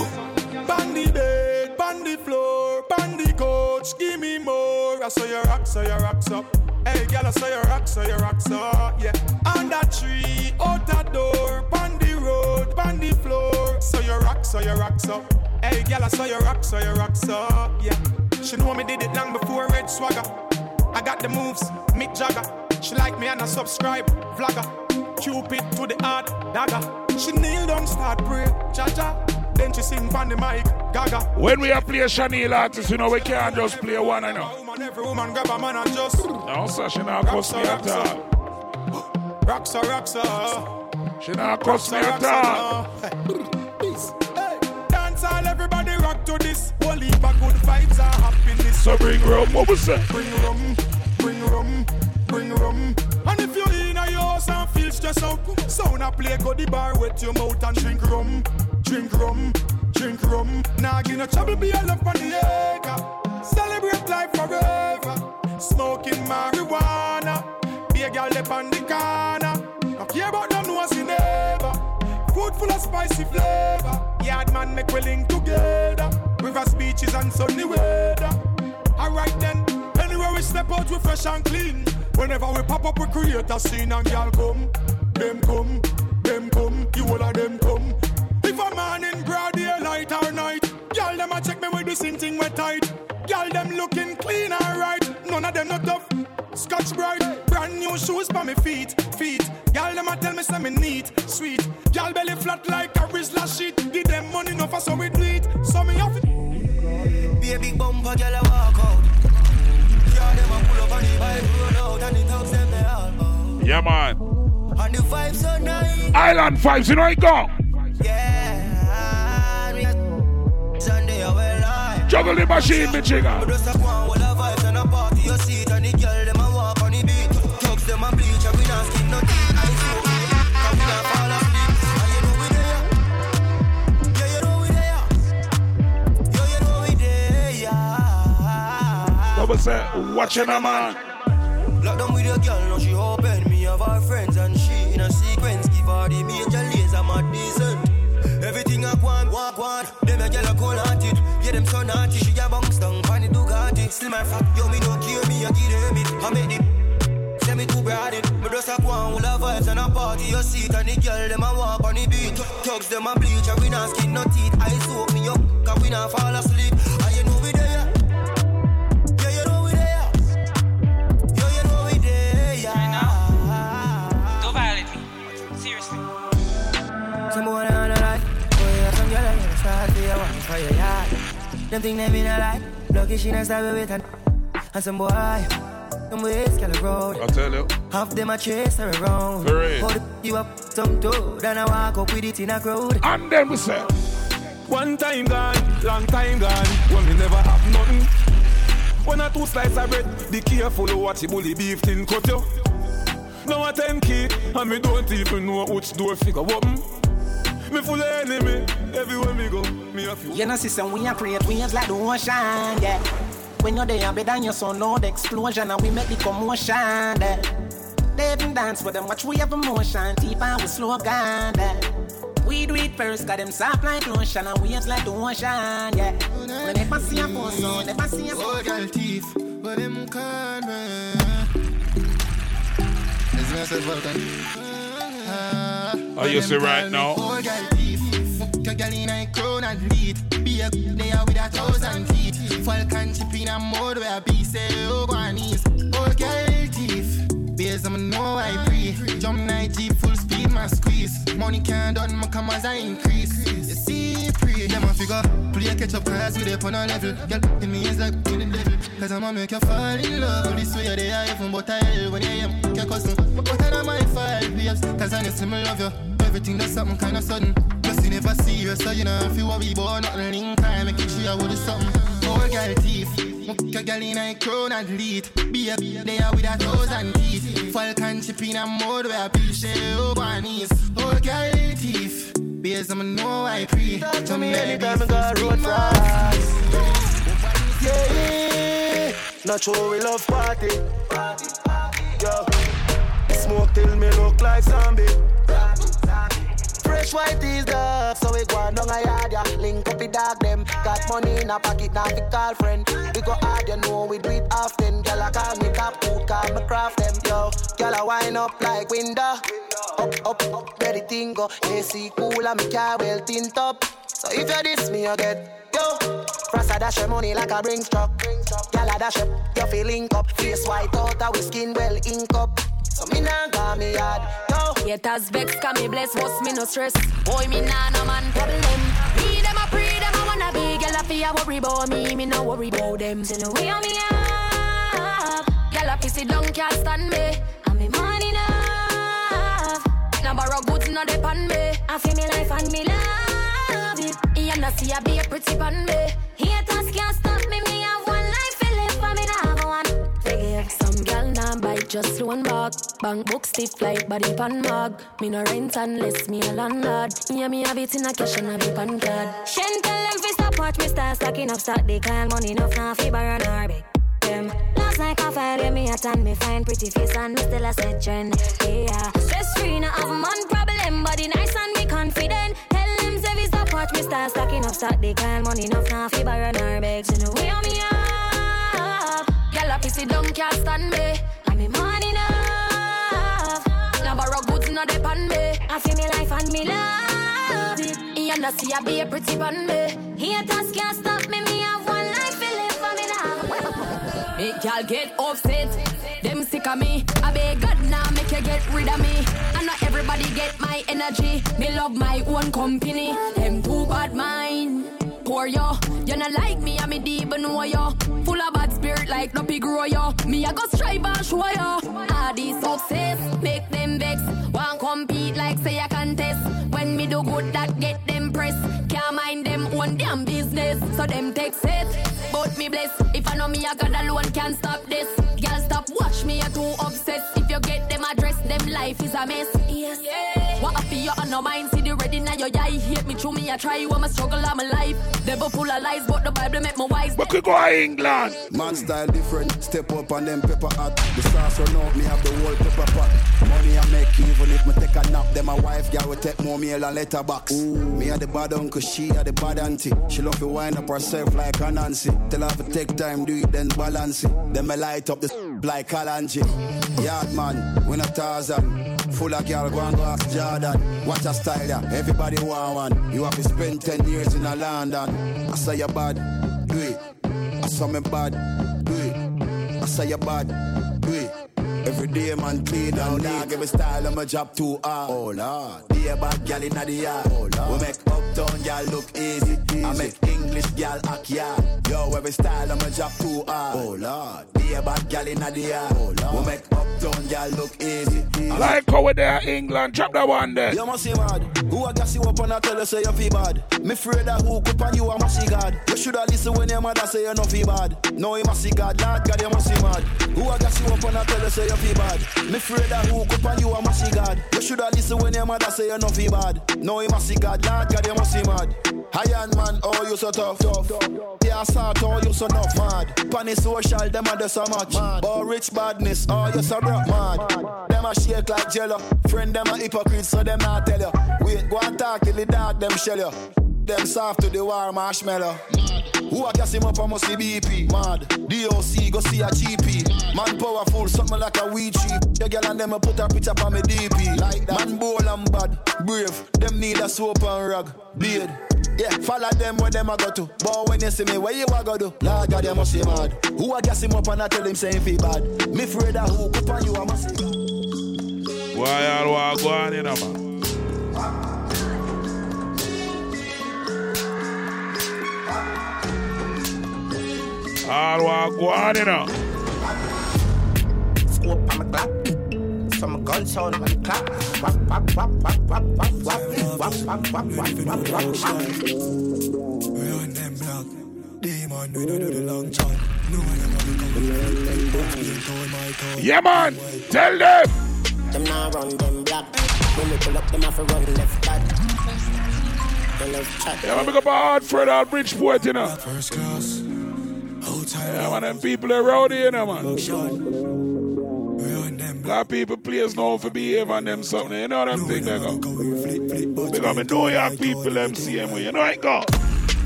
Vlogger. Cupid to the heart, dagger. She kneel down, start pray, cha cha. Then she sing on the mic, gaga. When we are play Chanel artists, you know, we can't just play one, I know. Woman, every woman grab a man and just. No, sir, she not cost me at all. Rocks her, rocks. She not cost me at all. Hey, dance all, everybody rock to this. Whole heap of good vibes and happiness. So bring rum, what was that? Bring rum, bring rum, bring rum. Stressed out, sound a play, go the bar, wet your mouth and drink rum, drink rum, drink rum. Nah, give no trouble, be all up on the acre. Celebrate life forever. Smoking marijuana. Be a girl up on the corner. Don't care about no one's neighbor. Food full of spicy flavor. Yard man make we link together. Rivers, beaches, and sunny weather. Alright then, anywhere we step out, we fresh and clean. Whenever we pop up, we create a scene and y'all come. Them come, them come, you all of them come. If a man in broad daylight or night, y'all them a check me with the same thing we tight. Y'all them looking clean alright, none of them not tough. Scotch bright, brand new shoes for me feet, feet. Y'all them a tell me say me neat, sweet. Y'all belly flat like a Rizla sheet. Give them money no for so we do it. So me have it. Be a big bumper, girl, I walk out. Yeah, them a pull up on the bike, roll out, and the thugs them they all out. Yeah, man. And the vibes so nice. Island vibes, you know it go. Yeah, Sunday, I will lie. Juggle the machine, me But jigger. just a go on with a vibes and a party, you see it, and the girl them a walk on the beat. Thugs them a bleach, and we not skin no teeth. I so we, and we not fall asleep. And you know we there. Yeah, you know we there. Yeah, you know we there. Yeah. Double say, watching a man. Lock down with your girl, now she open. Me have her friends and she in a her the major laser, my decent. Everything I want, walk one. Them a girl a cold hearted. Yeah, them so naughty. She a bounce down, the Ducati. Still my fuck, yo, me no care, me a give them it. I make the Say me too broad it. Me just a go on with a vibes and a party. You see it and the girl them a walk on the beat. Thugs them a bleach and we not skin no teeth. I soak me up, cause we not fall asleep. Them think they mean a lot. Lucky she not stab with her. And some boy, them ways can road. I'll tell you. Half them a chase her around. For real. Hold you up some toe. Then I walk up with it in a crowd. And then we say. One time gone, long time gone, when we never have nothing. One or two slices of bread, be careful of what you bully beef tin cut you. Now a 10 key, and me don't even know which door figure open. Me full of enemy, everywhere me go, me a few. You know, sister, we are create waves like the ocean, yeah. When you're there, better than your son, know the explosion, and we make the commotion, yeah. They even dance with them, watch we have emotion, deep and we slow down, yeah. We do it first, got them soft like lotion, and waves like the ocean, yeah. When they pass your phone, so they pass your Oh, girl, teeth, but them can't run. Is me a say Oh, you see right now? Oh, girl, in crown and lead. Be a there with a thousand teeth. Falcon a mode where be say, oh. Oh, girl. Based on know I pre. Jump night full speed, my squeeze. Money can't done, my come as I increase. You see. Them a figure. Play catch up cause we up on a level. Girl, in me is like in the devil. Cause I'ma make you fall in love. This way they are even but I hell when you am your cousin. But I don't mind five babes. Cause honestly, me love you. Everything that's something kinda sudden. Plus you never serious, so you know if you worry about nothing in time, make it sure with something. Oh, girl, teeth. Muck your girl in a crown and lead. Be a they are with a thousand teeth. Falcon chip in a mode where I be oh, on knees. Oh, girl, teeth. Beers, I'ma know I pre. Talk to me anytime I got road fries. Yeah, not sure we love party. Yo, smoke till me look like zombie. Fresh white is up, so we go on down a yard, yeah. Link up the dog them. Got money in a pocket, now we call friend. We go hard, you know we do it often. Girl, I call me top food, call me craft them, yo. Girl, I wind up like window. Up, up, up, ready thing go. AC cool, and me car well tint up. So if you diss me, you get Yo, Rasta dash your money like a ring truck. Gyal a dash up, you feel link up. Face white out, our skin well ink up. So me nah got me hard. Yo, Haters vex, can me bless, what's me no stress. Boy, me nah no man problem. Me them a pray, them a wanna be. Girl a fear worry about me, me no worry about them. So no way on me up. Girl a pissy down can't stand me. And me money enough. Now borrow goods no depend me. I feel me life and me love it. You know see I be a pretty pan me. Haters can't stop me, me have one life to live for me now have one. Forgive just one back. Bank book stiff like body pan mag. Me no rent unless me a landlord. Yeah, me have it in a cash and a big pan card. Shen tell them fi stop watch me start stacking up stock. They call money enough now fi borrow nor beg them. Last night I find me a tan, me find pretty face and me still a set trend. Yeah, stress free, no have man problem, body nice and me confident. Tell them say we stop watch me start stacking up stock. They call money enough now fi borrow nor beg. So no way on me up. Girl a pissy down can't stand me. I feel me life and me love it. You know see I be a pretty pan me. Haters can't stop me. Me have one life live for me now. Make y'all get upset. Them sick of me. I beg God now make you get rid of me. I know everybody get my energy. Me love my own company. Them too bad mind. Poor yo, you not like me, I me deep and know yo. Full of bad spirit like no pig grow yo. Me I go strive and show yo. All these success make them vex. Want compete like say I contest. When me do good that get them press. Can't mind them own damn business. So them take it. But me bless. If I know me I got alone can't stop this. Girl stop watch me I too obsessed. If you get them address them life is a mess. Yes. What I feel you on no mind see the ready now your eye hate me through me I try you I'm a struggle I'm alive. Devil full of lies but the Bible make me wise. We could go to England. Man style different, step up and them pepper hot. The sauce run out, me have the whole pepper pot. Money I make even if me take a nap. Then my wife girl will take more meal and letterbox. Ooh, me a the bad uncle, she a the bad auntie. She love to wind up herself like a Nancy. Tell her to take time, do it then balance it. Then me light up the like Kalanji. Yard man, we not Tarzan. Full of girl, go and go ask Jordan. Watch a style ya, everybody want one. You have to spend 10 years in a London. I say you bad, do it. I saw me bad, do it. I say you bad, do it. Every day man clean down dog Every style of my job too hard Oh lord Be a bad gal inna the yard Oh lord We make uptown gal look easy, I make English gal act yard Yo every style of my job too hard Oh lord Be a bad gal inna the yard Oh lord We make uptown gal look easy, Like how we there England, drop that one there. You must see mad. Who a gas you up and I tell you say you feel bad. Me afraid that who up on you a must see God. You shoulda listen when your mother say you no feel bad. No you must see God, Lord God you must see mad. Who a gas you up and I tell you say you feel bad. Me afraid that who up on you a must see God. You shoulda listen when your mother say you no feel bad. No you must see God, Lord God you must see mad. Iron man, oh you so tough, tough. Yeah, sort, oh you so enough mad. Pani social, them a do so much. Oh rich badness, all you so broke mad. Them a shake like jello. Friend them a hypocrite, so them not tell you. Wait, go and talk till the dark, them shell you. Them soft to the war marshmallow. Who a gas him up, I must see BP. Mad. DOC, go see a GP. Man powerful, something like a weed tree. Your girl and them a put a picture on me DP. Like that. Man bold and bad, brave. Them need a soap and rag. Beard. Yeah, follow them where them a go to. But when you see me, where you a go do? Lord God, you must see mad. Who a gas him up and I tell him saying feel bad. Me afraid that who up on you, I must see Why all want go on, you know, man? All want go on, you know. Scope on my clap. Some gun sound on the clap. Wap, wap, wap, wap, wap, wap, wap, wap, wap, wap, wap, wap, wap, wap. We on them block. Demon, we don't do the long chat. No one ever come to my town. Yeah, man. Tell them. Them now run them black. When we pull up, them have to run left back. Yeah, man, pick up a hard friend out Bridgeport, you know. First class. Yeah, man, them people around here, you know, man. Black people players know for behave on them something, you know them things they go. Because I know your people them same way, you know I go.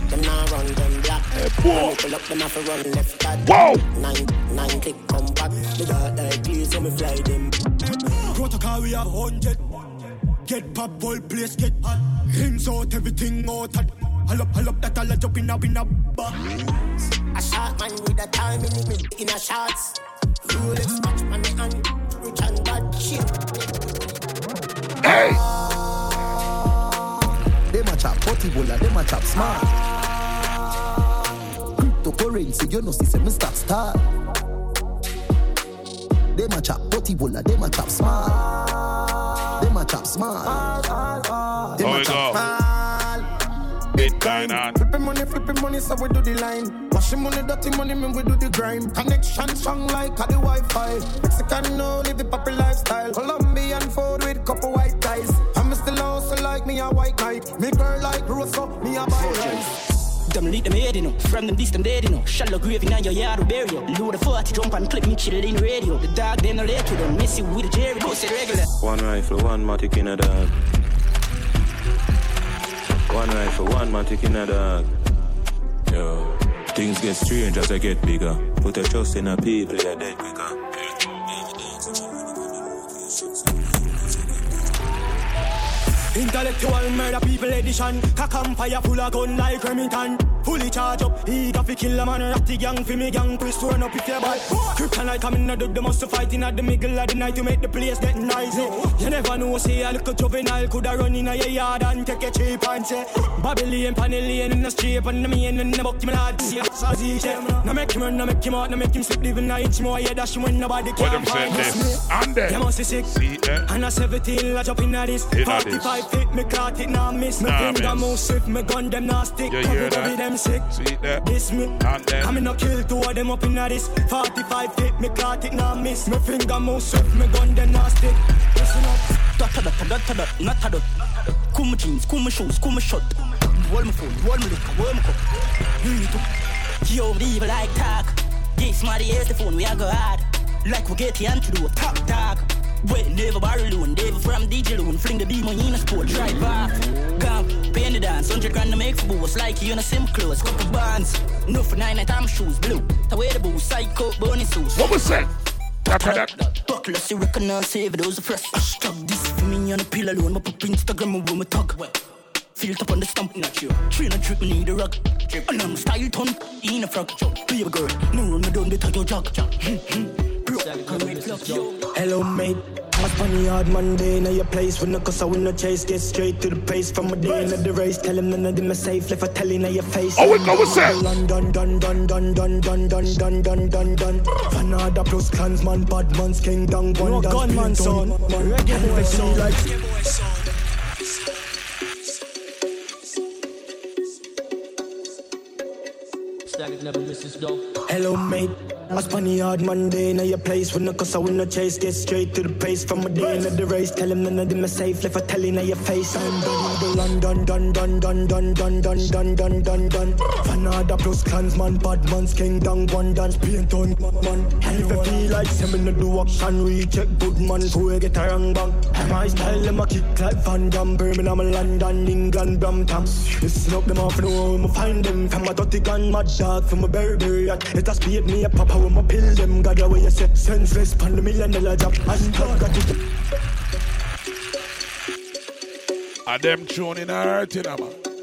Them now run them black. Hey, boy. Pull up them have to run left back. Whoa. Nine, nine click come back. Me got like please so me fly them. Protocol we have hundred. Get pop whole place get hot. Hands out everything out hot. Hull up, hull up that all a jump in a in a bar. A shot man with a time in it in a shots. Rolex watch on the hand. Rich and bad shit. Hey. Them a chop potty bola, them a chop smart. Cryptocurrency, you know, see, say me start start. Them a chop potty bola, them a chop smart. Them a chop smart. Them Here a we chop go. smart. Flipping money, flipping money, so we do the line. Washing money, dirty money, me we do the grind. Connection strong like a the Wi-Fi. Mexican no live the poppy lifestyle. Colombian food with couple white ties. I'm still also like me a white knight. Me girl like Rosa, me a buy rice. Them lead them head, you know. From them this them dead, you know. Shallow grave in your yard, will bury you. Load a 40, jump and clip me, chill in the radio. The dog, them no let you, don't miss you with a Jerry. Go say regular. One rifle, one matic in a dog. One rifle, one matic taking a dog. Yo, things get strange as I get bigger. Put a trust in a people, you're dead quicker. Intellectual murder people edition. Cock and fire full of gun like Remington. Fully charge up, eager fi kill a man. Ratty gang fi me gang, twist turn up if you're bad. Kryptonite coming out, they must fight in at the middle of the night to make the place get noisy. Never know, say a little juvenile coulda run in your yard and take a cheap and say Babylon, Panellian in the street and the main and the buck him lad. See it, so easy. No make him run, no make him out, no make him slip living night more. Yeah, him when nobody What them can say find this? And then. You must be sick. See that? And a 17, I jump in at this. In at this. 45 feet, me caught it, now miss. Me finger move swift, me gun them now stick. You hear that? them sick. See that? This me. And then. I'm in a kill two of them up in at this. 45 feet, me caught it, now miss. Me finger move swift, me gun them now stick. Listen up. Dot a dot a dot a dot, not a dot. Cool jeans, cool shoes, cool my shot. Roll my phone, roll my cup. Bring it up. Yo, evil like talk. Yes, my here's the phone, we are go hard. Like we get the antidote, top dog. Wait, never barrel loan, never from DJ loan. Fling the beam on in a sport, drive off. Come, pay the dance, 100 grand to make for boss. Like you in a sim clothes, couple bands. No for nine I'm shoes, blue. The way the boost, psycho, bonnie suits. What was that? Buckle, see, recognize, save those are fresh. Hashtag this for me on a pill alone. My pop Instagram, my woman tug. Feel it up on the stump, not you. Train a drip, me need a rug. And I'm style ton, in a frog. Baby girl, no run me down, they tell your jog. Bro, come with clock, yo. Hello, mate. Up on the yard Monday, now your place when the cause I win no chase, get straight to the pace from a day in the race. Tell him none of them are safe, left a telling now your face. Oh, we know what's that? London, dun, dun, dun, dun, dun, dun, dun, dun, dun, dun. Fanada plus clansman, bad man's king, down, one dance, gunman, son. Reggae boy, son. Stag never misses though. Hello, mate. I spun the yard Monday, now your place when the cause I win no chase, get straight to the pace from a day in the race. Tell him none of them are safe, left a telling now your face. I'm done, London, dun, dun, dun, dun, dun, dun, dun, dun, dun, dun. Fanada plus clansman, bad man's king, down, one dance, paint on, man. And if I feel like seven to do action, recheck good man, so we get a wrong bang. My style, them a kick like Van Damme, Birmingham, London, England, Brampton. Listen up, them off, know I'ma find them. From a dirty gun, mad dog, from a Burberry yacht. Let us speed me a papa, I'ma pill them. God, the way you say, senseless, pan the million dollar job. And God got it. And them tuning hurting, man.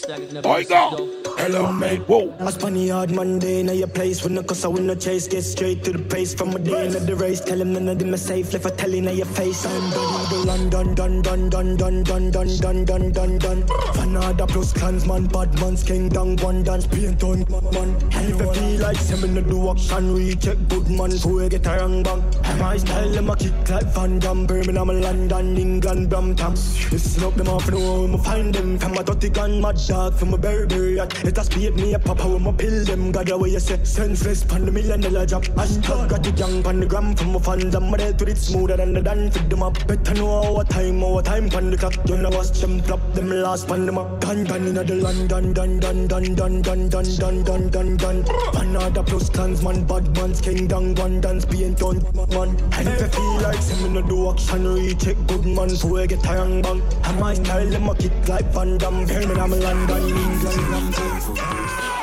Stag never Oi, misses go. Hello, mate. Whoa. I spun the yard Monday, now your place when the cause I win no chase, get straight to the pace from a day in the race. Tell him none of them are safe, left a telling now your face. I'm done, the London, dun, dun, dun, dun, dun, dun, dun, dun, dun, dun. Fanada plus clansman, bad man's king, down, one dance, paint on, man. And if I feel like seven to do action, recheck good man, so we get a wrong bang. My style, them a kick like Van Damme, Birmingham, London, England, Brampton. Listen up, them off, know I'ma find them. From a dirty gun, mad dog, from a Burberry yacht. Let us speed me a papa with my pill them. God, away you say senseless pan the million dollar job. God got it young pan the gram from my fans. I'm ready to it smoother than the dance. Fit them up. Better know our time, our time pan the clock. You know watch them flop them last pan them up. Dun dun in the London, dun dun dun dun dun dun dun dun dun dun. Another plus clans man, bad man's king down one dance being done man. And if I feel like some in the do action recheck good man, so I get tired bang. And my style them a kick like Van Damme. Birmingham, London, England and England and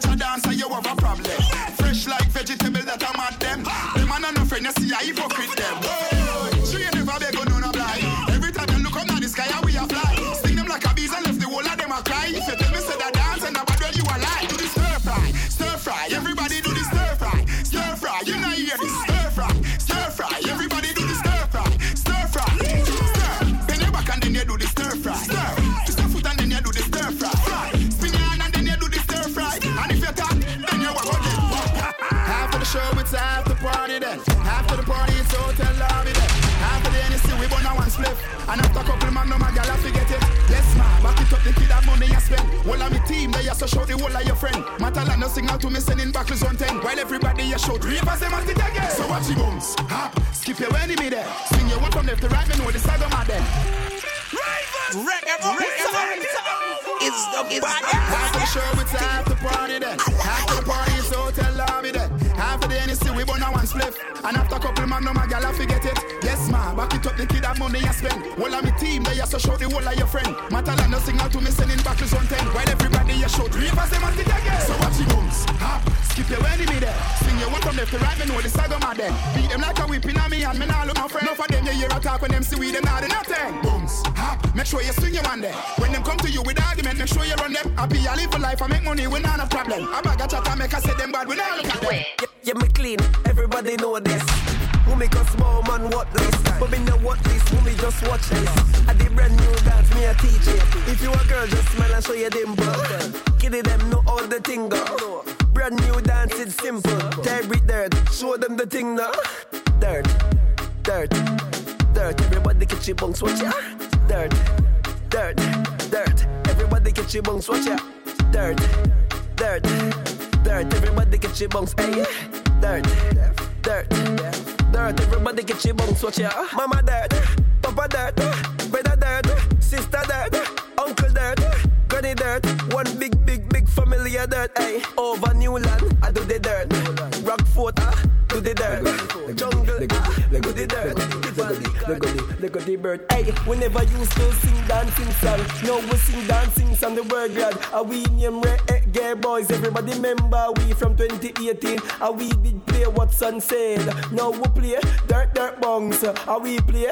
get your dancer, you have a team, they also show the whole of your friend. Matter like no signal to me, sending back on 10. While everybody you show three pass them at it again. So watch you bums, hop, skip your enemy there. Swing your one from left to right, me know the side of my them. It's the After the show, it's after party then. After the party, it's hotel lobby then. After the NSC, we burn a one split. And after a couple man, no my gal, I forget it. Yes, ma, back it up, the kid have money you spend. All of me team, they also show the whole of your friend. Matter like no signal to me, sending back is on 10. While everybody you show three pass them at it again. So watch you bums, hop, skip your enemy there. Swing your one from left to right, me know the of my them. Beat them like a whipping on me and me nah look my friend. No for them, you hear a talk when them see we, them not nothing. Bums, hop, make sure you swing your one there. When them come to you with argument, make sure you run them. I be a live for life, I make money, we not a problem. I bag a chat and make I say them bad, we not look at them. Yeah, yeah, me clean. Everybody know this. Who make a small man what this? But me know what this. Who me just watch this? I did brand new dance, me a teach it. If you a girl, just smile and show your dimple. Kitty them know all the thing go. Brand new dance, it's simple. Tear it dirt, show them the thing now. Dirt, dirt, dirt. Everybody catch your bunks, watch ya. Dirt, dirt, dirt. Everybody catch your bunks, watch ya. Dirt, dirt, dirt. Everybody get your bunks, hey. Dirt, dirt, dirt. Everybody get your bunks, watch ya. Mama dirt, Papa dirt, brother dirt, sister dirt, uncle dirt, granny dirt. One big, big, big family of dirt, hey. Over Newland, I do the dirt. Rockfort, ah, do the dirt. Jungle, ah, do the dirt. Look at the bird. Hey, we never used to sing dancing song. Now we sing dancing song. The word glad. Are we name gay boys? Everybody remember we from 2018. Are we did play what son said? Now we play dirt dirt bongs. Are we play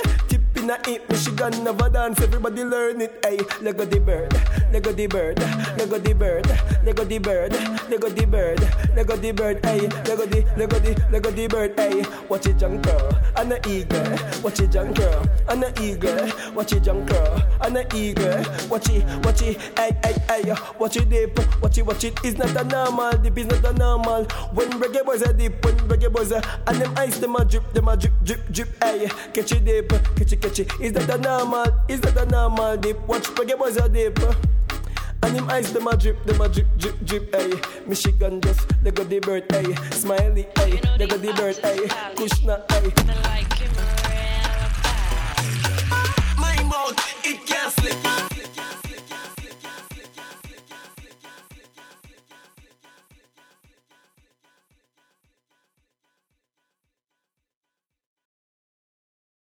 in a it? Michigan never dance. Everybody learn it. Hey, at the bird. At the bird. At the bird. At the bird. At the bird. At the bird. Hey, at the at the at the bird. Hey, watch it jump girl and a eagle. Watch it jump girl and a eagle. Watch it jump girl and a eagle. Watch it, watch it. Hey, hey, hey. Watch it dip. Watch it, watch it. It's not a normal dip. is not a normal. When reggae boys a dip, when reggae boys a and them ice them a drip, them a drip, drip, drip. Hey, catch it dip, catch it, catch it. Gucci. Is that a normal? Is that a normal dip? Watch Peggy was a dip. And him eyes, them a drip, them a drip, drip, drip, ayy Michigan just, they got the bird, ayy Smiley, ayy, you know they got the bird, ayy Kushna, ayy My mouth, it can't slip